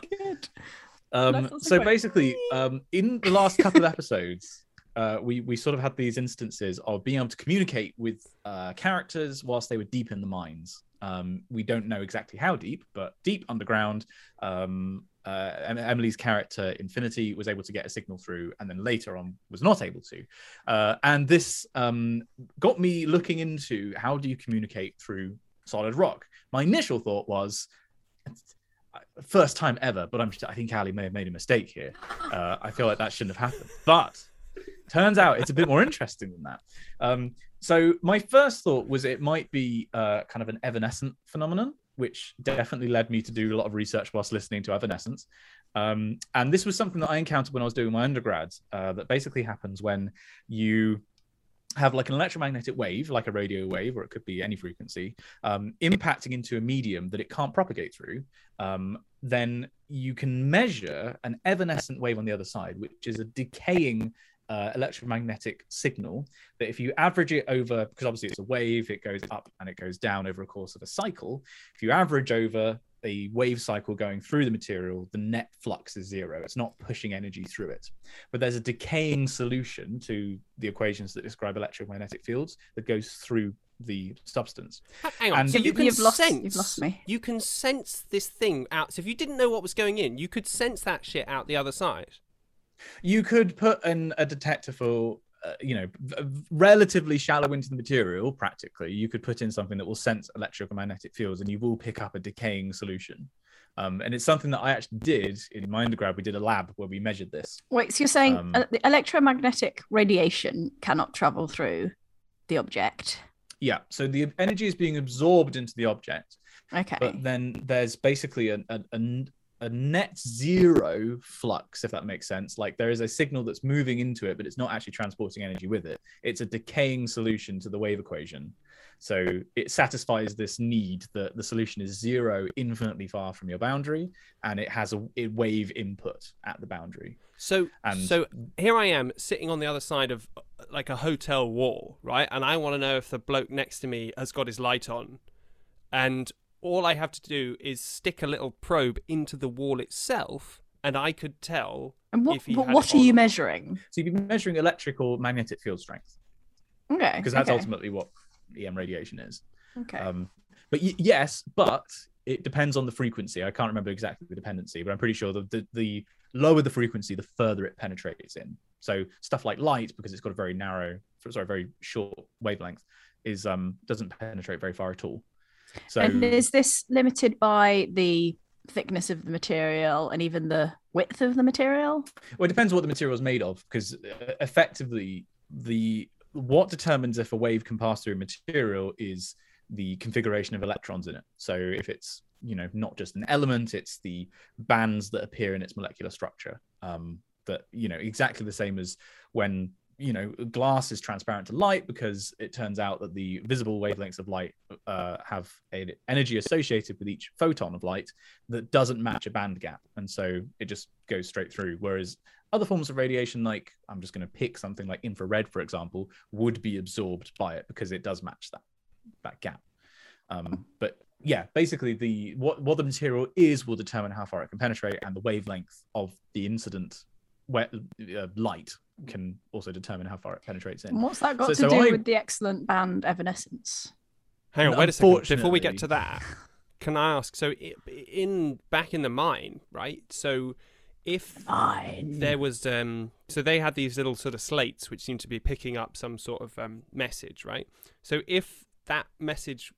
Um, so basically, um, in the last couple of episodes, uh, we we sort of had these instances of being able to communicate with uh, characters whilst they were deep in the mines. Um, we don't know exactly how deep, but deep underground. Um, uh, Emily's character Infinity was able to get a signal through, and then later on was not able to. Uh, and this um, got me looking into how do you communicate through solid rock. My initial thought was, first time ever, but I'm I think Ali may have made a mistake here. Uh, I feel like that shouldn't have happened, but turns out it's a bit more interesting than that. Um, so my first thought was it might be uh, kind of an evanescent phenomenon, which definitely led me to do a lot of research whilst listening to Evanescence. Um, and this was something that I encountered when I was doing my undergrad. Uh, that basically happens when you have like an electromagnetic wave, like a radio wave, or it could be any frequency, um, impacting into a medium that it can't propagate through, um, then you can measure an evanescent wave on the other side, which is a decaying uh, electromagnetic signal that if you average it over, because obviously it's a wave, it goes up and it goes down over a course of a cycle. If you average over a wave cycle going through the material, the net flux is zero. It's not pushing energy through it. But there's a decaying solution to the equations that describe electromagnetic fields that goes through the substance. Hang on. And- so you You've- can you've lost- sense. you've lost me. You can sense this thing out. So if you didn't know what was going in, you could sense that shit out the other side. You could put in a detector for, uh, you know, relatively shallow into the material. Practically, you could put in something that will sense electromagnetic fields, and you will pick up a decaying solution. Um, and it's something that I actually did in my undergrad. We did a lab where we measured this. Wait, so you're saying Um, uh, the electromagnetic radiation cannot travel through the object? Yeah. So the energy is being absorbed into the object, Okay. but then there's basically a, a, a, net zero flux, if that makes sense. Like there is a signal that's moving into it, but it's not actually transporting energy with it. It's a decaying solution to the wave equation. So it satisfies this need that the solution is zero, infinitely far from your boundary, and it has a, a wave input at the boundary. So And- so here I am sitting on the other side of like a hotel wall, right? And I want to know if the bloke next to me has got his light on. And all I have to do is stick a little probe into the wall itself and I could tell and what, if he what, had what are you measuring? So you've been measuring electric or magnetic field strength Okay. because that's okay. ultimately what EM radiation is. Okay. Um, but y- yes, but it depends on the frequency. I can't remember exactly the dependency, but I'm pretty sure the, the, the lower the frequency, the further it penetrates in. So stuff like light, because it's got a very narrow, sorry, very short wavelength, is um doesn't penetrate very far at all. So and is this limited by the thickness of the material and even the width of the material? Well, it depends what the material is made of, because uh, effectively the what determines if a wave can pass through a material is the configuration of electrons in it. So if it's you know not just an element, it's the bands that appear in its molecular structure. Um, that you know exactly the same as when you know glass is transparent to light because it turns out that the visible wavelengths of light uh, have an energy associated with each photon of light that doesn't match a band gap. And so it just goes straight through. Whereas other forms of radiation like i'm just going to pick something like infrared for example would be absorbed by it because it does match that that gap. Um, but yeah, basically the what what the material is will determine how far it can penetrate, and the wavelength of the incident where uh, light can also determine how far it penetrates in. And what's that got So- to so do I- with the excellent band Evanescence? Hang on, wait a second. Before we get to that, can I ask? So, in back in the mine, right? So, if Fine. there was, um, so they had these little sort of slates which seemed to be picking up some sort of um, message, right? So, if that message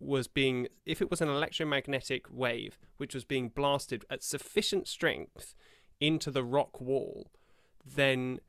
was being, if it was an electromagnetic wave which was being blasted at sufficient strength into the rock wall, then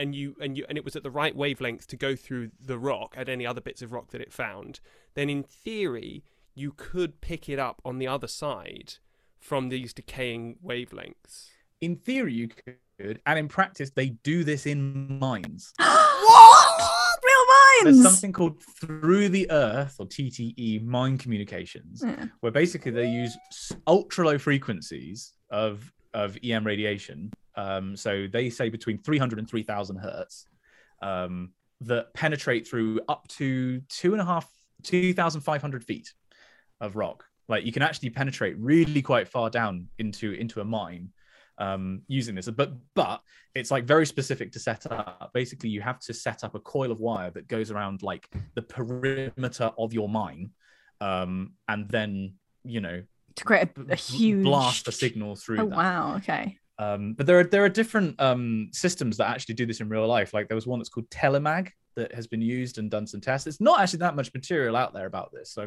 and you and you and it was at the right wavelength to go through the rock at any other bits of rock that it found, then in theory you could pick it up on the other side from these decaying wavelengths. In theory, you could, and in practice, they do this in mines. what? Real mines? There's something called through the earth or TTE mine communications, Yeah. where basically they use ultra low frequencies of of EM radiation. Um, so they say between 300 and 3000 hertz um, that penetrate through up to two and a half, 2,500 feet of rock. Like you can actually penetrate really quite far down into into a mine um, using this. But but it's like very specific to set up. Basically, you have to set up a coil of wire that goes around like the perimeter of your mine, um, and then you know to create a huge blast a signal through Oh that. wow. Okay. Um, but there are there are different um, systems that actually do this in real life. Like there was one that's called Telemag that has been used and done some tests. It's not actually that much material out there about this, so I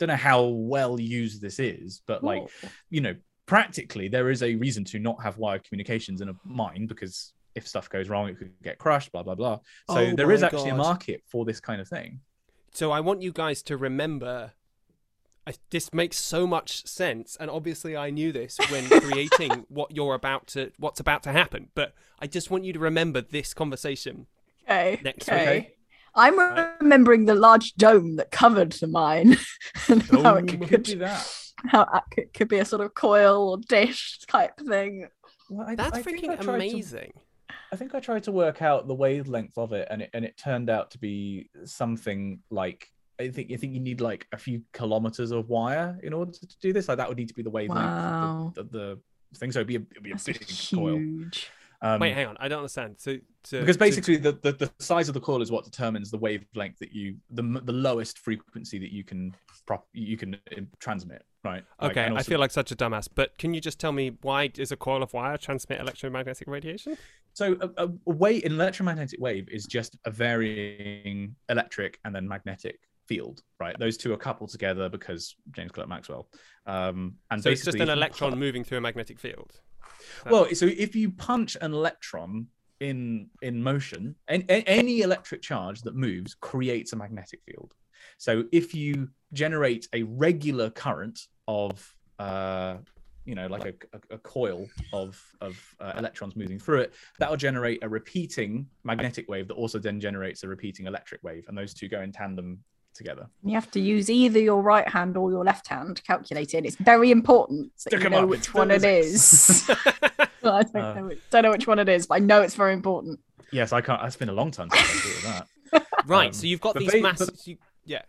don't know how well used this is. But like you know, practically there is a reason to not have wired communications in a mine because if stuff goes wrong, it could get crushed. Blah blah blah. So Oh there is actually a market for this kind of thing. So I want you guys to remember. I, this makes so much sense, and obviously I knew this when creating what you're about to, what's about to happen. But I just want you to remember this conversation. Okay. Next okay. Okay. I'm Right. remembering the large dome that covered the mine, and oh, how it could, could be that. how it could be a sort of coil or dish type thing. Well, I- That's I think I freaking to- amazing. I think I tried to work out the wavelength of it, and it and it turned out to be something like I think I think you need like a few kilometers of wire in order to do this. Like that would need to be the wavelength Wow. of, the, of the thing. So it'd be a, it'd be a That's big coil. huge. Um, Wait, hang on. I don't understand. So, to, because to- basically the, the the size of the coil is what determines the wavelength that you the the lowest frequency that you can prop you can uh, transmit. Right. Like, okay, and I feel like such a dumbass. But can you just tell me why does a coil of wire transmit electromagnetic radiation? So a, a, a wave, an electromagnetic wave is just a varying electric and then magnetic field, right? Those two are coupled together because James Clerk Maxwell. Um, and So it's just an electron moving through a magnetic field. Well, so if you punch an electron in in motion, and any electric charge that moves creates a magnetic field. So if you generate a regular current of uh, you know, like a, a, a coil of of uh, electrons moving through it, that will generate a repeating magnetic wave that also then generates a repeating electric wave, and those two go in tandem together. You have to use either your right hand or your left hand to calculate it. It's very important that Stick you 'em know up. which one it is. Well, I don't, Uh, know, which- don't know which one it is, but I know it's very important. Yes, I can't. It's been a long time since I thought of that. right. Um, so you've got these ba- masses. You, yeah.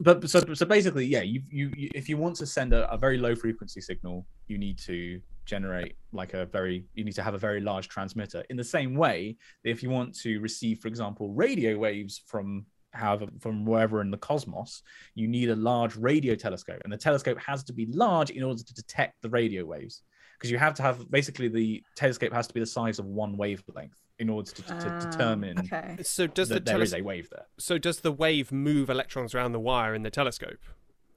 but so so basically, yeah, you, you you if you want to send a, a very low frequency signal, you need to generate like a very you need to have a very large transmitter. In the same way, if you want to receive, for example, radio waves from however from wherever in the cosmos, you need a large radio telescope, and the telescope has to be large in order to detect the radio waves. Because you have to have basically the telescope has to be the size of one wavelength in order to, to Ah, determine Okay. So does the that there is a wave there. so does the wave move electrons around the wire in the telescope,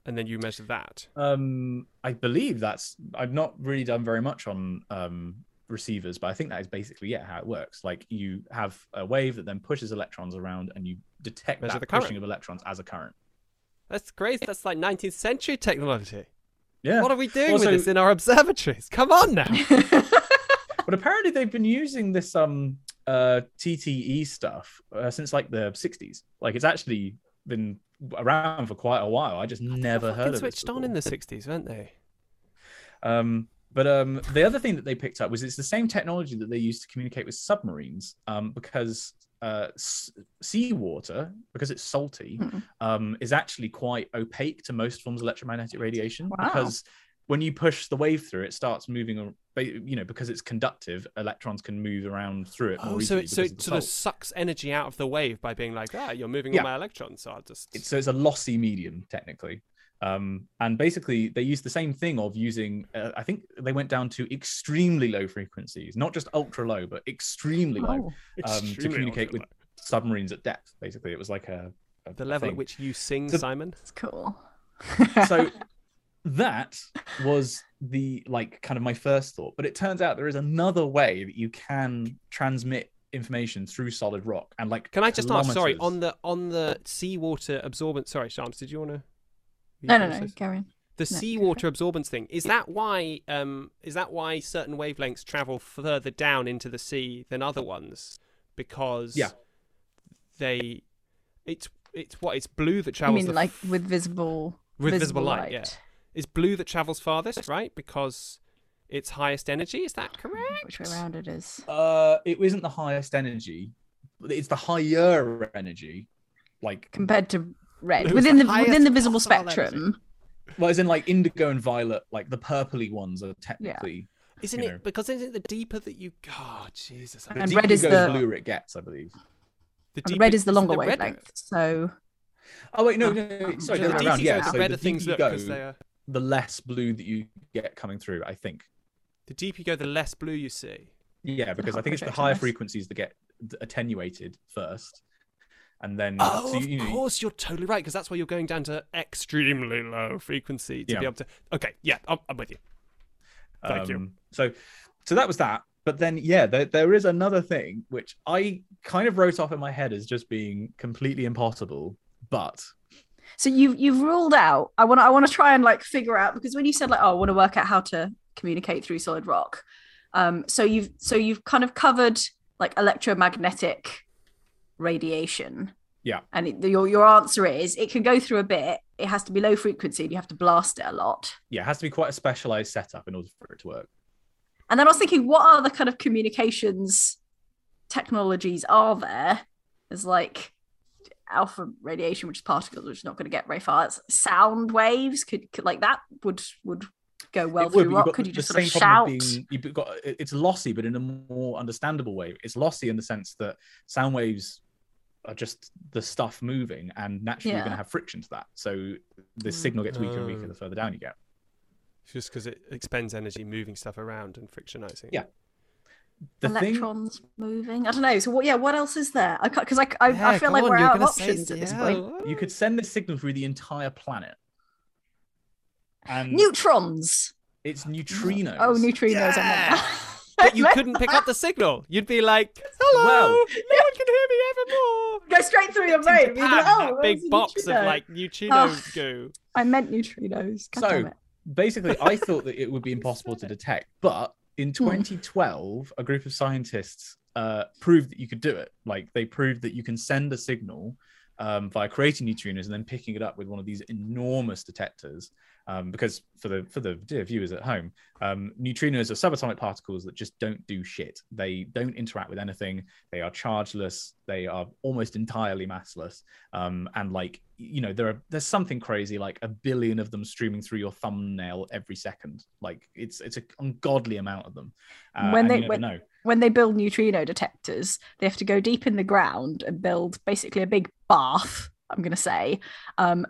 and then you measure that? Um, I believe that's. I've not really done very much on um, receivers, but I think that is basically yeah how it works. Like you have a wave that then pushes electrons around, and you detect Measure that the pushing of electrons as a current. That's crazy. That's like 19th century technology. Yeah, What are we doing Also- with this in our observatories? Come on now. but apparently they've been using this um uh TTE stuff uh, since like the 60s. Like it's actually been around for quite a while. I just never heard Fucking of it. switched on in the 60s, weren't they? Um, But um, the other thing that they picked up was it's the same technology that they use to communicate with submarines um, because uh, s- seawater, because it's salty, Hmm. um, is actually quite opaque to most forms of electromagnetic radiation. Wow. Because when you push the wave through, it starts moving. You know, because it's conductive, electrons can move around through it. more Oh, so it, so it sort of sucks energy out of the wave by being like, ah, you're moving Yeah. all my electrons. So I'll just. It's, so it's a lossy medium technically. Um, and basically, they used the same thing of using. Uh, I think they went down to extremely low frequencies, not just ultra low, but extremely low. Oh, um, to communicate ultra with submarines at depth. Basically, it was like a, a low. the level at which you sing, So- Simon. It's cool. So that was the like kind of my first thought, but it turns out there is another way that you can transmit information through solid rock and like. Can I just ask? Sorry, on the on the seawater absorbent Sorry, Shams, did you want to? No, no, no, carry on. The No, seawater absorbance thing is that why? Um, is that why certain wavelengths travel further down into the sea than other ones? Because Yeah. they, it's it's what it's blue that travels. I travels. mean, the like f- with visible, with visible light, yeah. It's blue that travels farthest, right? Because it's highest energy. Is that correct? Which way around it is? Uh, it isn't the highest energy. It's the higher energy, like compared to red within the the, within the visible possible energy? spectrum. well, as in like indigo and violet, like the purpley ones are technically. Isn't it know. because isn't it the deeper that you? Oh Jesus! I- And red is the- bluer it gets, I believe. the deeper- red is the longer red- wavelength. So Oh wait, no, no, ah. no, sorry, So the The deeper around. Yeah, go, so the the redder deeper things you look go, because they are. the less blue that you get coming through. I think. The deeper you go, the less blue you see. Yeah, because I think it's the higher frequencies that get attenuated first, and then Oh, so of you, you know, course, you're totally right because that's why you're going down to extremely low frequency to Yeah. be able to. Okay, yeah, I'm, I'm with you. Thank you. um, So, so that was that. But then, yeah, there, there is another thing which I kind of wrote off in my head as just being completely impossible. But so you've you've ruled out. I want to I want to try and like figure out because when you said like oh I want to work out how to communicate through solid rock, um, so you've so you've kind of covered like electromagnetic radiation. Yeah. And it, your your answer is it can go through a bit. It has to be low frequency. And you have to blast it a lot. yeah, it has to be quite a specialized setup in order for it to work. And then I was thinking, what other kind of communications technologies are there? There's like alpha radiation, which is particles, which is not going to get very far. It's sound waves could, could like that would would go well would, through rock. Could you just sort of shout? being- you've got it's lossy, but in a more understandable way. It's lossy in the sense that sound waves are just the stuff moving, and naturally you're going to have friction to that. So the mm. signal gets weaker and weaker Oh. the further down you get. Just because it expends energy moving stuff around and frictionizing. Yeah. The thing, Electrons moving. I don't know. So what? Yeah. What else is there? I because I I, I Yeah, feel like on, we're out of gonna say options at this point. you could send this signal through the entire planet, and Neutrons. it's neutrinos. Oh, neutrinos. Yeah. I'm like, But you couldn't pick up the signal. You'd be like, "Hello, Well- no one can hear me evermore." go straight through your brain. You'd like, oh, big there's a box of like neutrino Oh. goo. I meant neutrinos. God So- damn it. basically i thought that it would be impossible to detect but in Hmm. 2012 a group of scientists uh, proved that you could do it like they proved that you can send a signal um, by creating neutrinos and then picking it up with one of these enormous detectors um, because for the for the dear viewers at home um, neutrinos are subatomic particles that just don't do shit. They don't interact with anything. They are chargeless. They are almost entirely massless. Um, and like you know there are there's something crazy like a billion of them streaming through your thumbnail every second. Like it's it's an ungodly amount of them. Uh, When they- when- know. when they build neutrino detectors, they have to go deep in the ground and build basically a big bath. I'm going to say. Um,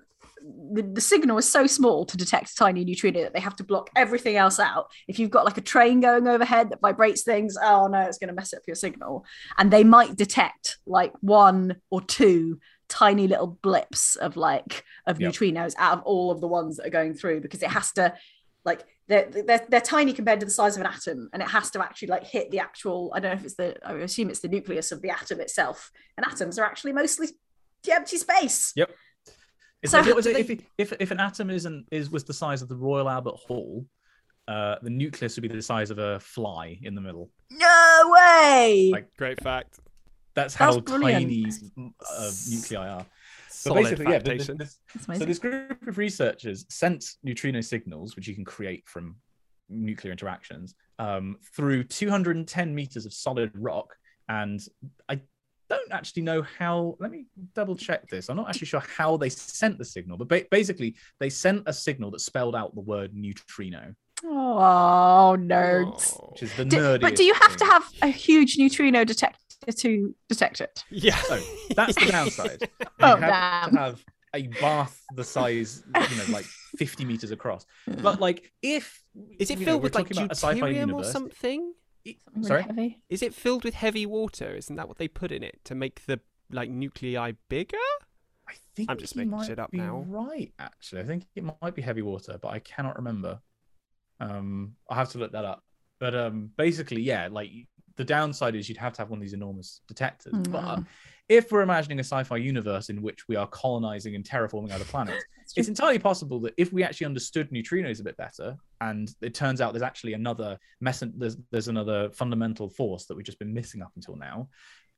the, the signal is so small to detect a tiny neutrino that they have to block everything else out. If you've got like a train going overhead that vibrates things, oh no, it's going to mess up your signal. And they might detect like one or two tiny little blips of like of Yep. neutrinos out of all of the ones that are going through because it has to like they're, they're they're tiny compared to the size of an atom and it has to actually like hit the actual i don't know if it's the i assume it's the nucleus of the atom itself and atoms are actually mostly empty space Yep. It's So like, what was they- If, if if an atom isn't is was the size of the Royal Albert Hall, uh, the nucleus would be the size of a fly in the middle. no way Like, Great fact. That's how That's brilliant. tiny uh, nuclei are. But Solid basically, yeah. th- th- this- so this group of researchers sent neutrino signals, which you can create from nuclear interactions um, through 210 meters of solid rock. And I don't actually know how. Let me double check this. I'm not actually sure how they sent the signal, but ba- basically, they sent a signal that spelled out the word neutrino, Oh, nerds. Oh. which is the Do- nerdiest. but do you have to have a huge neutrino detector to detect it? Yeah. So that's the downside. You Oh, have damn. to have a bath the size, you know, like 50 meters across. But like, if Is it you know, filled with like talking a sci-fi deuterium or something? It- Really sorry, heavy. Is it filled with heavy water? Isn't that what they put in it to make the like nuclei bigger? I think I'm just you making might shit up be now. Right, actually, I think it might be heavy water, but I cannot remember. Um, I'll have to look that up. But um, basically, yeah, like the downside is you'd have to have one of these enormous detectors. But Mm. if we're imagining a sci-fi universe in which we are colonizing and terraforming other planets, it's entirely possible that if we actually understood neutrinos a bit better, and it turns out there's actually another mess, there's, there's another fundamental force that we've just been missing up until now.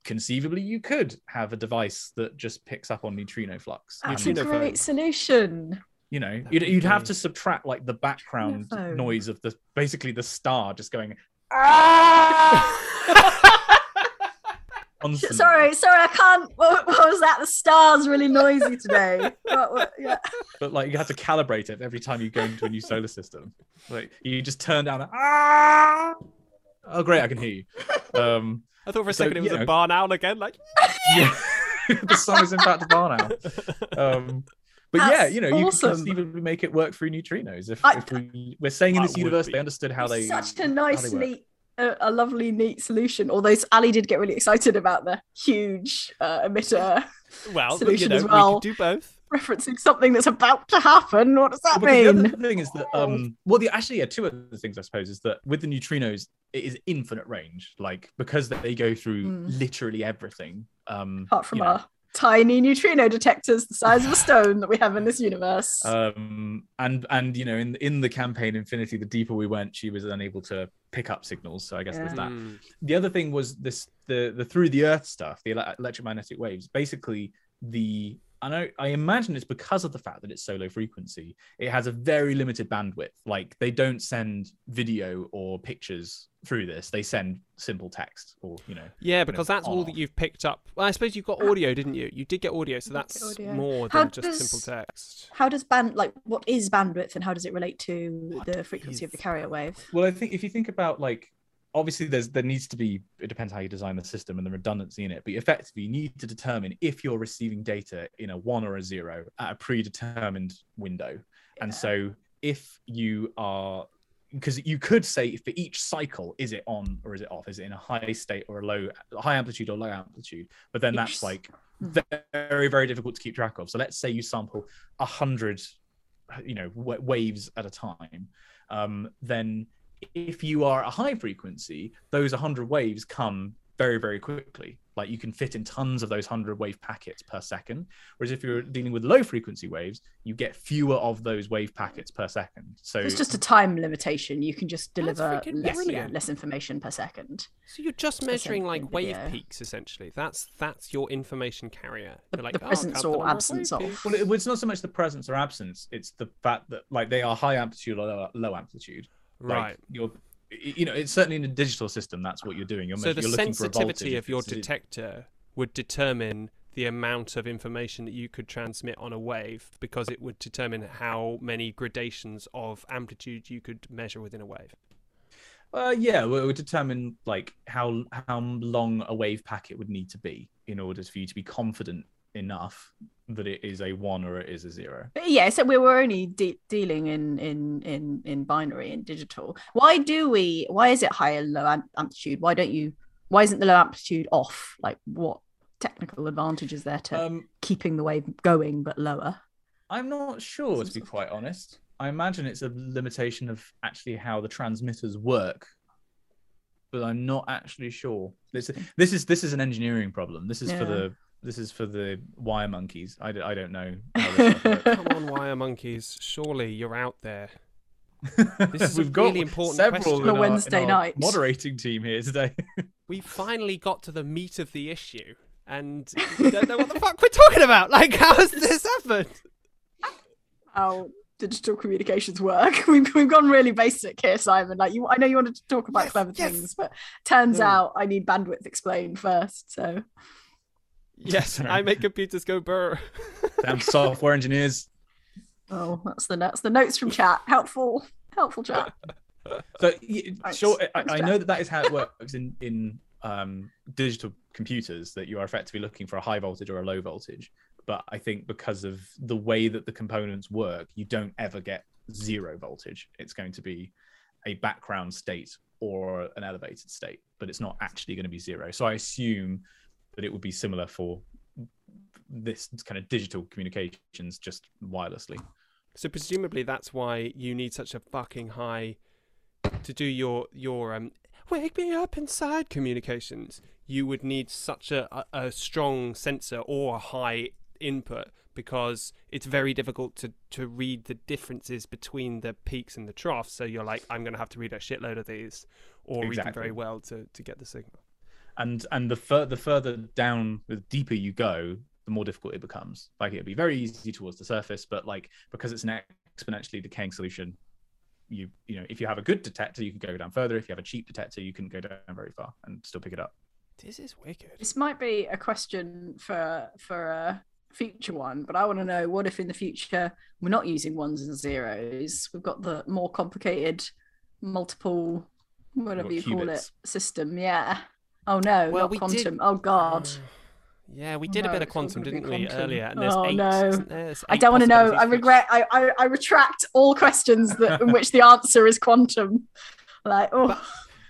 Conceivably, you could have a device that just picks up on neutrino flux. That's and, a great phone. solution. you know, you'd, you'd have to subtract like the background phone. noise of the basically the star just going. constantly. Sorry, sorry, I can't. What, what was that? The star's really noisy today. What- what- yeah. but like you have to calibrate it every time you go into a new solar system. Like you just turn down. Ah! Oh, great! I can hear you. Um, I thought for a So, second it was you a know- barn owl again. Like, yeah, the song is in fact a barn owl. Um, but yeah, you know, you awesome. can conceivably make it work through neutrinos. If, I- if we we're saying in this universe be- they understood how they Such a how nice, neat, a, a lovely, neat solution. Although Ali did get really excited about the huge uh, emitter well, you Solution know, as well. we could do both. referencing something that's about to happen. What does that Well, mean? The other thing is that, um, well, the actually, yeah, two other things I suppose is that with the neutrinos, it is infinite range, like because they go through Mm. literally everything. Um, Apart from you know, our tiny neutrino detectors the size of a stone that we have in this universe. um, and and you know, in in the campaign Infinity, the deeper we went, she was unable to pick up signals. So I guess there's that. The other thing was this the the through the earth stuff the electromagnetic waves basically the I know I imagine it's because of the fact that it's so low frequency it has a very limited bandwidth like they don't send video or pictures through this they send simple text or you know Yeah, know, because that's all that you've picked up. Well, I suppose you've got audio, didn't you? You did get audio, so that's audio. more How than just does- simple text. how does band like what is bandwidth and how does it relate to What the frequency of the carrier wave? well I think if you think about like obviously there's there needs to be it depends how you design the system and the redundancy in it but effectively you need to determine if you're receiving data in a one or a zero at a predetermined window. And so if you are because you could say for each cycle is it on or is it off? Is it in a high state or a low high amplitude or low amplitude? But then that's like Hmm. very very difficult to keep track of. So let's say you sample a hundred you know wa- waves at a time um, then if you are a high frequency, those 100 waves come very, very quickly. Like you can fit in tons of those 100 wave packets per second. Whereas if you're dealing with low frequency waves, you get fewer of those wave packets per second. So It's just a time limitation. You can just deliver less, yeah, less information per second. So you're just Just the same measuring like with wave video. peaks, essentially. That's that's your information carrier. The- You're like, the "Oh, presence count the or absence of. well, it, it's not so much the presence or absence; it's the fact that like they are high amplitude or low, low amplitude. Like, right. You're, you know, it's certainly in a digital system. That's what you're doing. You're, So the you're looking for a sensitivity of your detector would determine the amount of information that you could transmit on a wave because it would determine how many gradations of amplitude you could measure within a wave. Uh, yeah, well, it would determine like how how long a wave packet would need to be in order for you to be confident enough that it is a one or it is a zero. Yeah, so we were only de- dealing in in in in binary and digital. Why do we? Why is it high and low amplitude? Why don't you? Why isn't the low amplitude off? Like, what technical advantage is there to Um, keeping the wave going but lower? I'm not sure to be quite honest. I imagine it's a limitation of actually how the transmitters work, but I'm not actually sure. This this is this is an engineering problem. This is for the this is for the wire monkeys. I, d- I don't know. How this. Come on, wire monkeys. Surely you're out there. This is We've got really important several question. in On a our- Wednesday in our night. moderating team here today. We finally got to the meat of the issue, and we don't know what the fuck we're talking about. Like, how has this happened? Oh, digital communications work. We've, we've gone really basic here, Simon. Like you, I know you wanted to talk about Yes, clever yes. things, but turns No. out I need bandwidth explained first. So Yes, I make computers go burr. Damn software engineers. oh, that's the that's the notes from chat. Helpful, helpful chat. So Thanks. sure, I, Thanks, I Jack. know that that is how it works in in um, digital computers. That you are effectively looking for a high voltage or a low voltage. But I think because of the way that the components work, you don't ever get zero voltage. It's going to be a background state or an elevated state, but it's not actually going to be zero. So I assume that it would be similar for this kind of digital communications, just wirelessly. So presumably that's why you need such a fucking high to do your your um wake me up inside communications. You would need such a, a, strong sensor or a high input because it's very difficult to to read the differences between the peaks and the troughs. So you're like, I'm gonna have to read a shitload of these or read them very well to, to get the signal. And and the fur- the further down the deeper you go the more difficult it becomes like it'd be very easy towards the surface but like because it's an exponentially decaying solution you you know if you have a good detector you can go down further if you have a cheap detector you can go down very far and still pick it up This is wicked. This might be a question for for a future one, but I want to know what if in the future we're not using ones and zeros? We've got the more complicated multiple whatever you got call it system. Yeah. Oh no, Well, not we did- quantum. Oh god. Mm. Yeah, we Oh, did a bit of quantum, didn't we, earlier? And there's Oh, eight. no. there? There's I don't want to know. I regret. I, I I retract all questions that in which the answer is quantum. Like oh. But-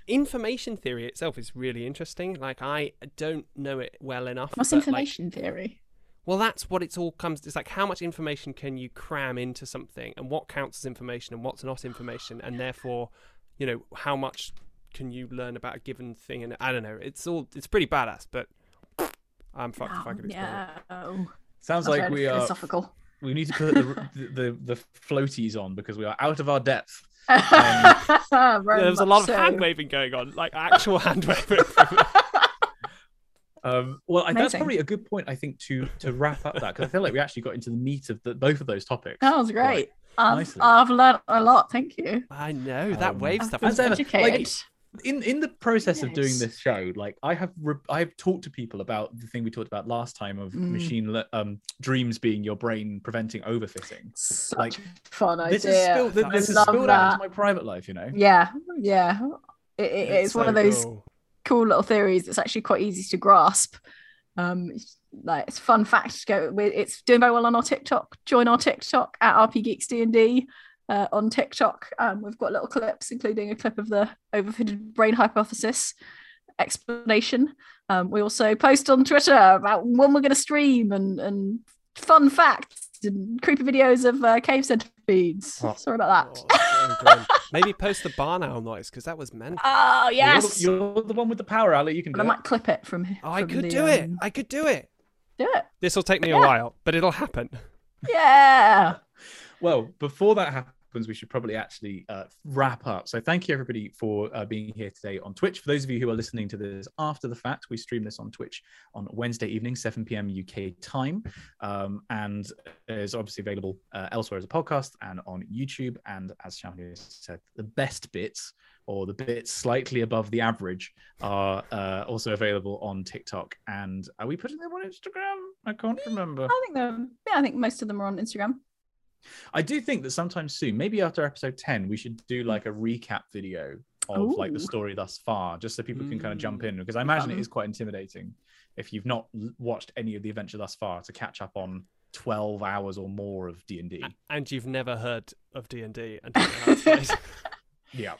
information theory itself is really interesting. Like I don't know it well enough. What's but, like, information theory? well, that's what it's all comes. It's like how much information can you cram into something, and what counts as information, and what's not information, and therefore, you know, how much can you learn about a given thing? And I don't know. It's all. It's pretty badass, but I'm fucked if I could explain it. yeah. Sounds that's like we are philosophical. we need to put the, the, the the floaties on because we are out of our depth Very There was a much lot of so. hand waving going on, like actual hand waving. Um, well, I, that's probably a good point, I think, to to wrap up that because I feel like we actually got into the meat of the, both of those topics. That was great. I've. I've learned a lot. Thank you. I know that Um, wave I've stuff. been As ever, like, educated. In in the process of doing this show, like I have re- I've talked to people about the thing we talked about last time of Mm. machine le- um dreams being your brain preventing overfitting. Such like, fun idea. This is spilled, I this is spilled out into my private life, you know. Yeah, yeah. It, it- It's it's one so of those cool. cool little theories that's actually quite easy to grasp. Um, it's, like it's a fun fact to go. with- It's doing very well on our TikTok. Join our TikTok at RPGeeks D and D uh, on TikTok. Um, we've got little clips, including a clip of the overfitted brain hypothesis explanation. Um, we also post on Twitter about when we're going to stream and and fun facts and creepy videos of uh, cave centipedes. Oh. Sorry about that. Oh. Maybe post the barn owl noise because that was meant. Oh yes. You're, the, you're the one with the power, Ali. You can do I it. might clip it from here. Oh, I could the, do it. um, I could do it. Do it. This will take me Yeah. a while, but it'll happen. Yeah. Well, before that happens, we should probably actually uh, wrap up. So, thank you everybody for uh, being here today on Twitch. For those of you who are listening to this after the fact, we stream this on Twitch on Wednesday evening, 7 p.m. UK time, um, and is obviously available uh, elsewhere as a podcast and on YouTube. And as Shamini said, the best bits or the bits slightly above the average are uh, also available on TikTok. And are we putting them on Instagram? I can't remember. I think the yeah, I think most of them are on Instagram. I do think that sometime soon, maybe after episode 10, we should do like a recap video of like the story thus far, just so people can kind of jump Mm. in. Because I imagine it Fun. is quite intimidating if you've not l- watched any of the adventure thus far to catch up on 12 hours or more of D&D. And you've never heard of D and D until. Yeah.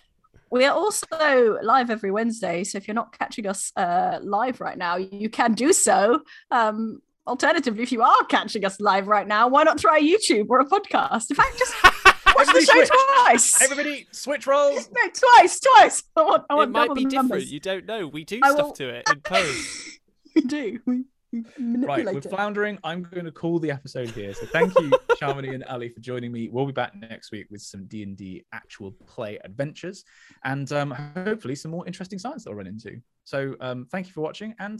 We are also live every Wednesday, so if you're not catching us uh, live right now, you can do so. Um, alternatively, if you are catching us live right now, why not try YouTube or a podcast? In fact, just watch the show switch. twice. Everybody, switch roles. No, twice, twice. I want, I it might be different. numbers. You don't know. We do I stuff will- to it in post. We do. We, we Right, manipulate we're it. floundering. I'm going to call the episode here. So thank you, Shamini and Ali, for joining me. We'll be back next week with some D and D actual play adventures, and um, hopefully some more interesting science that we'll run into. So um, thank you for watching, and